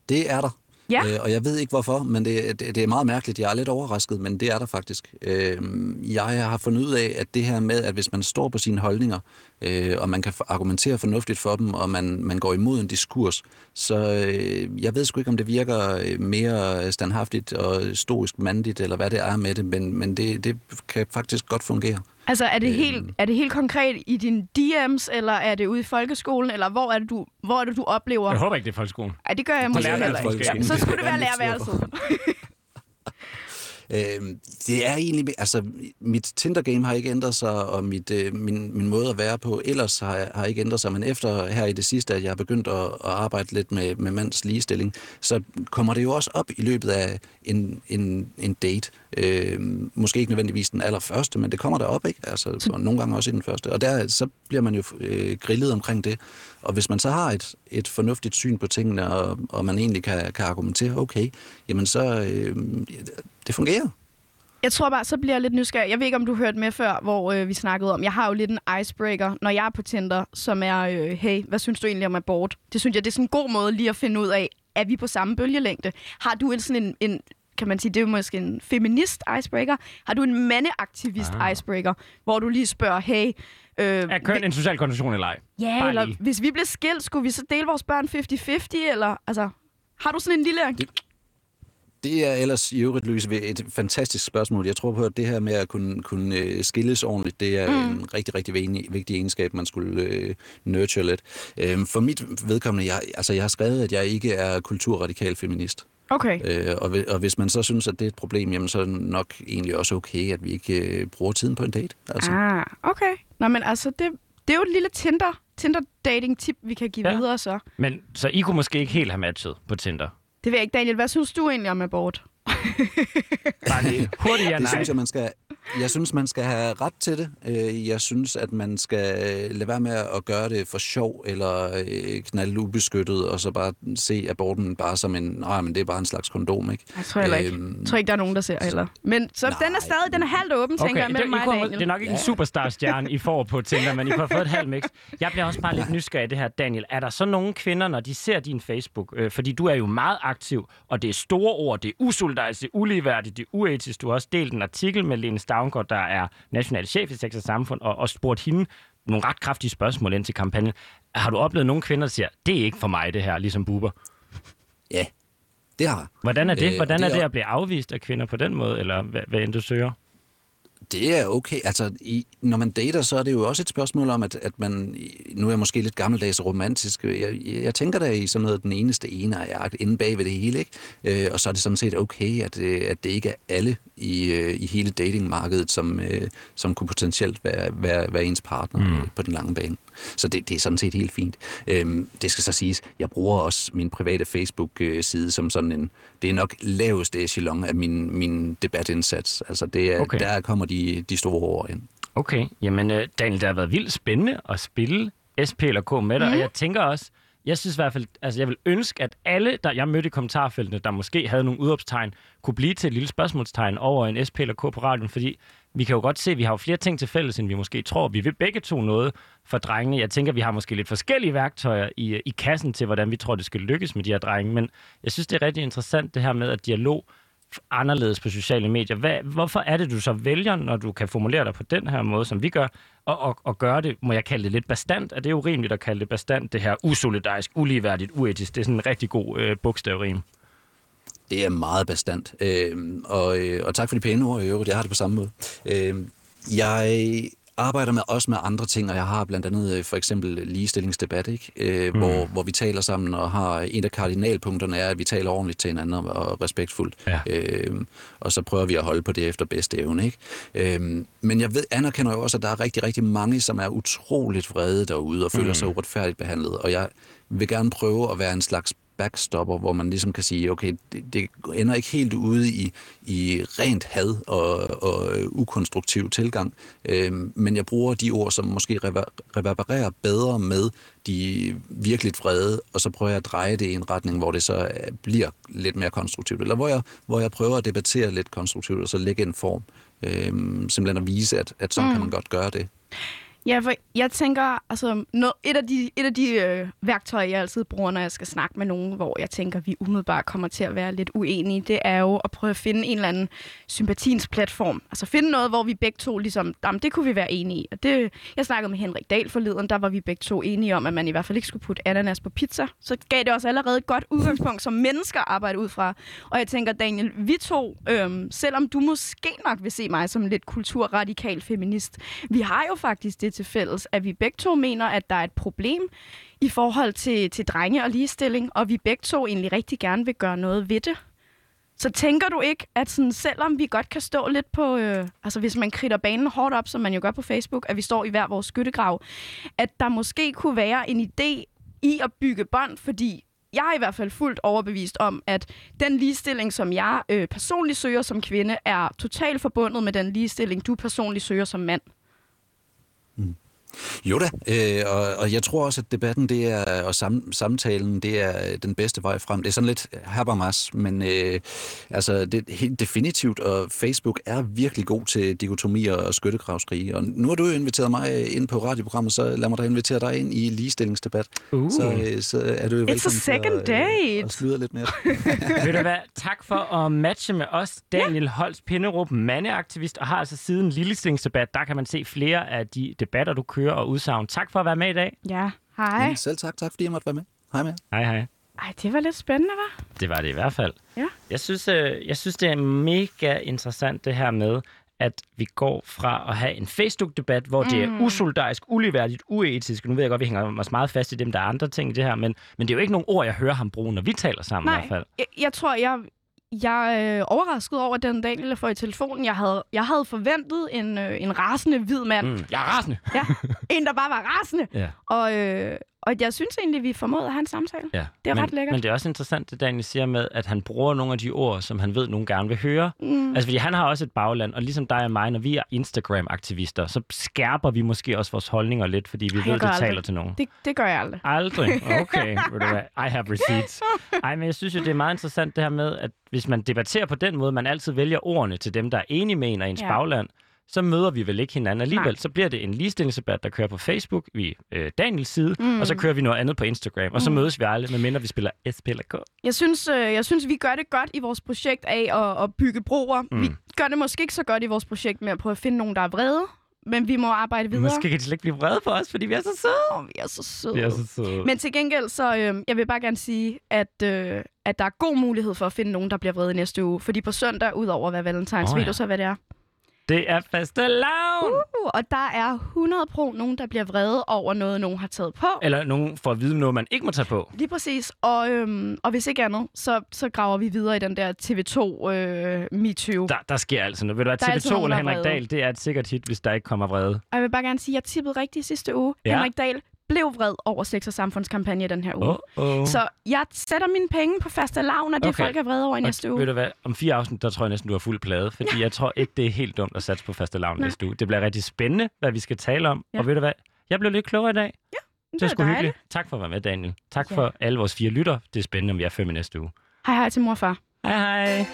Det er der. Ja. Øh, og jeg ved ikke hvorfor, men det, det, det er meget mærkeligt. Jeg er lidt overrasket, men det er der faktisk. Øh, jeg har fundet ud af, at det her med, at hvis man står på sine holdninger, øh, og man kan argumentere fornuftigt for dem, og man, man går imod en diskurs, så øh, jeg ved sgu ikke, om det virker øh, mere standhaftigt og stoisk mandigt, eller hvad det er med det, men, men det, det kan faktisk godt fungere. Altså, er det, helt, øhm. er det helt konkret i din DM's, eller er det ude i folkeskolen, eller hvor er det, du, hvor er det, du oplever... Jeg håber ikke, det er folkeskolen. Ja, det gør jeg måske heller ikke. Ja, så skulle det være lærerværelset. Øh, det er egentlig, altså mit Tinder-game har ikke ændret sig, og mit, øh, min, min måde at være på ellers har, har ikke ændret sig, men efter her i det sidste, at jeg har begyndt at, at arbejde lidt med, med mands ligestilling, så kommer det jo også op i løbet af en, en, en date. Øh, måske ikke nødvendigvis den allerførste, men det kommer der op, ikke? Altså, og nogle gange også i den første. Og der, så bliver man jo øh, grillet omkring det. Og hvis man så har et, et fornuftigt syn på tingene, og, og man egentlig kan, kan argumentere, okay, jamen så, øh, det fungerer. Jeg tror bare, så bliver jeg lidt nysgerrig. Jeg ved ikke, om du hørte med før, hvor øh, vi snakkede om, jeg har jo lidt en icebreaker, når jeg er på Tinder, som er, øh, hey, hvad synes du egentlig om abort? Det synes jeg, det er sådan en god måde lige at finde ud af, er vi på samme bølgelængde? Har du en sådan en, en kan man sige, det er jo måske en feminist icebreaker. Har du en mandeaktivist ah. icebreaker, hvor du lige spørger, hey... Øh, er køn en social kondition eller ej? Ja, Bare eller lige. hvis vi blev skilt, skulle vi så dele vores børn 50-50, eller altså... Har du sådan en lille... Det, det er ellers i øvrigt, Louise, et fantastisk spørgsmål. Jeg tror på, at det her med at kunne, kunne øh, skilles ordentligt, det er mm. en rigtig, rigtig vigtig egenskab, man skulle uh, nurture lidt. Um, for mit vedkommende, jeg, altså jeg har skrevet, at jeg ikke er kulturradikal feminist. Okay. Øh, og, og hvis man så synes, at det er et problem, jamen så er det nok egentlig også okay, at vi ikke øh, bruger tiden på en date. Altså. Ah, okay. Nå, men altså, det, det er jo et lille Tinder, Tinder-dating-tip, vi kan give ja. videre så. Men så I kunne måske ikke helt have matchet på Tinder? Det ved jeg ikke, Daniel. Hvad synes du egentlig om abort? Bare lige hurtigt ja, nej. Det synes jeg, man skal, jeg synes, man skal have ret til det. Øh, jeg synes, at man skal lade være med at gøre det for sjov eller øh, knalde ubeskyttet, og så bare se aborten bare som en, nej, men det er bare en slags kondom, ikke? Jeg tror heller ikke. Øhm, jeg tror ikke, der er nogen, der ser heller. Men så nej, den er stadig, den er halvt åben, okay, tænker jeg, mellem mig og Daniel. Det er nok ikke ja. en superstar-stjerne, I får på Tinder, men I har fået et halvt mix. Jeg bliver også bare lidt nysgerrig i det her, Daniel. Er der så nogle kvinder, når de ser din Facebook, øh, fordi du er jo meget aktiv, og det er store ord, det er usolidarisk, det er uligeværdigt, det er uetisk. Du har også delt en artikel med Lene Stavngård, der er national chef i Sex og Samfund, og, og spurgt hende nogle ret kraftige spørgsmål ind til kampagnen. Har du oplevet nogle kvinder, der siger, det er ikke for mig det her, ligesom Buber? Ja, Det har jeg. Hvordan er det? Øh, Hvordan det er det at blive afvist af kvinder på den måde, eller hvad, hvad end du søger? Det er okay. Altså, i, når man dater, så er det jo også et spørgsmål om, at, at man... Nu er jeg måske lidt gammeldags og romantisk. Jeg, jeg tænker da i sådan noget, den eneste ene er inde bag ved det hele, ikke? Øh, og så er det sådan set okay, at, øh, at det ikke er alle i, øh, i hele datingmarkedet, som, øh, som kunne potentielt være, være, være ens partner mm. på den lange bane. Så det, det er sådan set helt fint. Øhm, det skal så siges, jeg bruger også min private Facebook-side som sådan en... Det er nok laveste echelon af min, min debatindsats. Altså, det er, Okay. der kommer de, de store ord ind. Okay, jamen øh, Daniel, det har været vildt spændende at spille SP eller K med dig, mm. og jeg tænker også, jeg synes i hvert fald, altså jeg vil ønske, at alle, der jeg mødte i kommentarfeltene, der måske havde nogle udopstegn, kunne blive til et lille spørgsmålstegn over en SP eller K på radioen, fordi vi kan jo godt se, at vi har jo flere ting til fælles, end vi måske tror. Vi vil begge to noget for drengene. Jeg tænker, vi har måske lidt forskellige værktøjer i, i kassen til, hvordan vi tror, det skal lykkes med de her drenge, men jeg synes, det er rigtig interessant det her med, at dialog anderledes på sociale medier. Hvad, hvorfor er det, du så vælger, når du kan formulere dig på den her måde, som vi gør, og, og, og gøre det, må jeg kalde det lidt bestandt? Er det urimeligt at kalde det bestandt, det her usolidarisk, uligeværdigt, uetisk? Det er sådan en rigtig god øh, bogstavrim. Det er meget bestandt. Øh, og, øh, og tak for de pæne ord i øvrigt. Jeg har det på samme måde. Øh, jeg arbejder med, også med andre ting, og jeg har blandt andet øh, for eksempel ligestillingsdebat, ikke? Øh, mm. hvor, hvor vi taler sammen og har en af kardinalpunkterne er, at vi taler ordentligt til hinanden og, og respektfuldt. Ja. Øh, og så prøver vi at holde på det efter bedste evne. Ikke? Øh, men jeg ved, anerkender jo også, at der er rigtig, rigtig mange, som er utroligt vrede derude og føler mm. sig uretfærdigt behandlet. Og jeg vil gerne prøve at være en slags backstopper, hvor man ligesom kan sige, okay, det, det ender ikke helt ude i, i rent had og, og ukonstruktiv tilgang, øh, men jeg bruger de ord, som måske rever- reverbererer bedre med de virkelig vrede, og så prøver jeg at dreje det i en retning, hvor det så øh, bliver lidt mere konstruktivt, eller hvor jeg, hvor jeg prøver at debattere lidt konstruktivt, og så lægge en form, øh, simpelthen at vise, at, at sådan mm. kan man godt gøre det. Ja, for jeg tænker, altså, noget, et af de, et af de øh, værktøjer, jeg altid bruger, når jeg skal snakke med nogen, hvor jeg tænker, vi umiddelbart kommer til at være lidt uenige, det er jo at prøve at finde en eller anden sympatiens platform. Altså finde noget, hvor vi begge to ligesom, jamen, det kunne vi være enige i. Og det, jeg snakkede med Henrik Dahl forleden, der var vi begge to enige om, at man i hvert fald ikke skulle putte ananas på pizza. Så gav det også allerede et godt udgangspunkt, som mennesker arbejder ud fra. Og jeg tænker, Daniel, vi to, øhm, selvom du måske nok vil se mig som lidt kulturradikal feminist, vi har jo faktisk det til fælles, at vi begge to mener, at der er et problem i forhold til, til drenge og ligestilling, og vi begge to egentlig rigtig gerne vil gøre noget ved det. Så tænker du ikke, at sådan, selvom vi godt kan stå lidt på, øh, altså hvis man kritter banen hårdt op, som man jo gør på Facebook, at vi står i hver vores skyttegrav, at der måske kunne være en idé i at bygge bånd, fordi jeg er i hvert fald fuldt overbevist om, at den ligestilling, som jeg øh, personligt søger som kvinde, er totalt forbundet med den ligestilling, du personligt søger som mand. Mm. Jo da, øh, og, og jeg tror også, at debatten det er, og sam, samtalen det er den bedste vej frem. Det er sådan lidt herbermas, men øh, altså, det er helt definitivt, og Facebook er virkelig god til dikotomier og skyttegravskrige. Og nu har du jo inviteret mig ind på radioprogrammet, så lad mig da invitere dig ind i ligestillingsdebat. Uh. Så, øh, så er du jo velkommen second til at, date. øh, at sludre lidt mere. Ved du hvad? Tak for at matche med os. Daniel ja. Holst Pinderup, mandeaktivist, og har altså siden ligestillingsdebat, der kan man se flere af de debatter, du kører og udsagn. Tak for at være med i dag. Ja, hej. Selv tak, tak fordi jeg måtte være med. Hej med. Hej hej. Ej, det var lidt spændende, var. Det var det i hvert fald. Ja. Jeg synes, øh, jeg synes, det er mega interessant det her med, at vi går fra at have en Facebook-debat, hvor mm. det er usolidarisk, uligeværdigt, uetisk. Nu ved jeg godt, at vi hænger os meget fast i dem, der er andre ting i det her, men, men det er jo ikke nogen ord, jeg hører ham bruge, når vi taler sammen i hvert fald. jeg, jeg tror, jeg, jeg er øh, overrasket over den dag, jeg får i telefonen. Jeg havde, jeg havde forventet en, øh, en rasende hvid mand. Mm. Jeg er rasende. Ja, en, der bare var rasende. Ja. Og, øh, og jeg synes egentlig, vi formåede at have en samtale. Ja. Det er men, ret lækkert. Men det er også interessant, det Daniel siger med, at han bruger nogle af de ord, som han ved, nogen gerne vil høre. Mm. Altså, fordi han har også et bagland, og ligesom dig og mig, når vi er Instagram-aktivister, så skærper vi måske også vores holdninger lidt, fordi vi Ej, ved, gør det aldrig. taler til nogen. Det, det gør jeg aldrig. Aldrig. Okay? I have receipts. Ej, men jeg synes jo, det er meget interessant det her med, at hvis man debatterer på den måde, man altid vælger ordene til dem, der er enige med en og ens ja. bagland, så møder vi vel ikke hinanden alligevel. Nej. Så bliver det en ligestillingsdebat, der kører på Facebook, vi øh, Daniels side, mm. og så kører vi noget andet på Instagram, og så Mm. mødes vi aldrig, medmindre vi spiller SP eller K. Jeg synes, øh, jeg synes, vi gør det godt i vores projekt af at, at bygge broer. Mm. Mm. Vi gør det måske ikke så godt i vores projekt med at prøve at finde nogen, der er vrede. men vi må arbejde videre. Måske kan de slet ikke blive vrede på os, fordi vi er så søde. Åh, vi er så søde. Vi er så søde. Men til gengæld, så øh, jeg vil bare gerne sige, at, øh, at der er god mulighed for at finde nogen, der bliver vrede næste uge. Fordi på søndag, udover hvad Valentines, oh, ved ja. du så, hvad det er? Det er faste lavn! Uh, og der er 100 pro nogen, der bliver vrede over noget, nogen har taget på. Eller nogen får at vide noget, man ikke må tage på. Lige præcis. Og, øhm, og hvis ikke andet, så, så graver vi videre i den der TV2 øh, MeToo. Der, der sker altså noget. Ved du hvad, Der er altid TV2 nogen, eller er Henrik. Dahl, det er et sikkert hit, hvis der ikke kommer vrede. Og jeg vil bare gerne sige, at jeg tippede rigtigt sidste uge. Ja. Henrik Dahl blev vred over sex- og samfundskampagne den her uge. Oh, oh. Så jeg sætter mine penge på faste lavn, og det Okay. folk er vrede over i næste og, uge. Ved du hvad, om fire afsnit, der tror jeg næsten, du har fuld plade. Fordi jeg tror ikke, det er helt dumt at satse på faste lavn næste uge. Det bliver rigtig spændende, hvad vi skal tale om. Ja. Og ved du hvad, jeg blev lidt klogere i dag. Det er er sgu dejligt. hyggeligt. Tak for at være med, Daniel. Tak Ja. for alle vores fire lytter. Det er spændende, om vi er fem i næste uge. Hej hej til mor og far. Hej hej.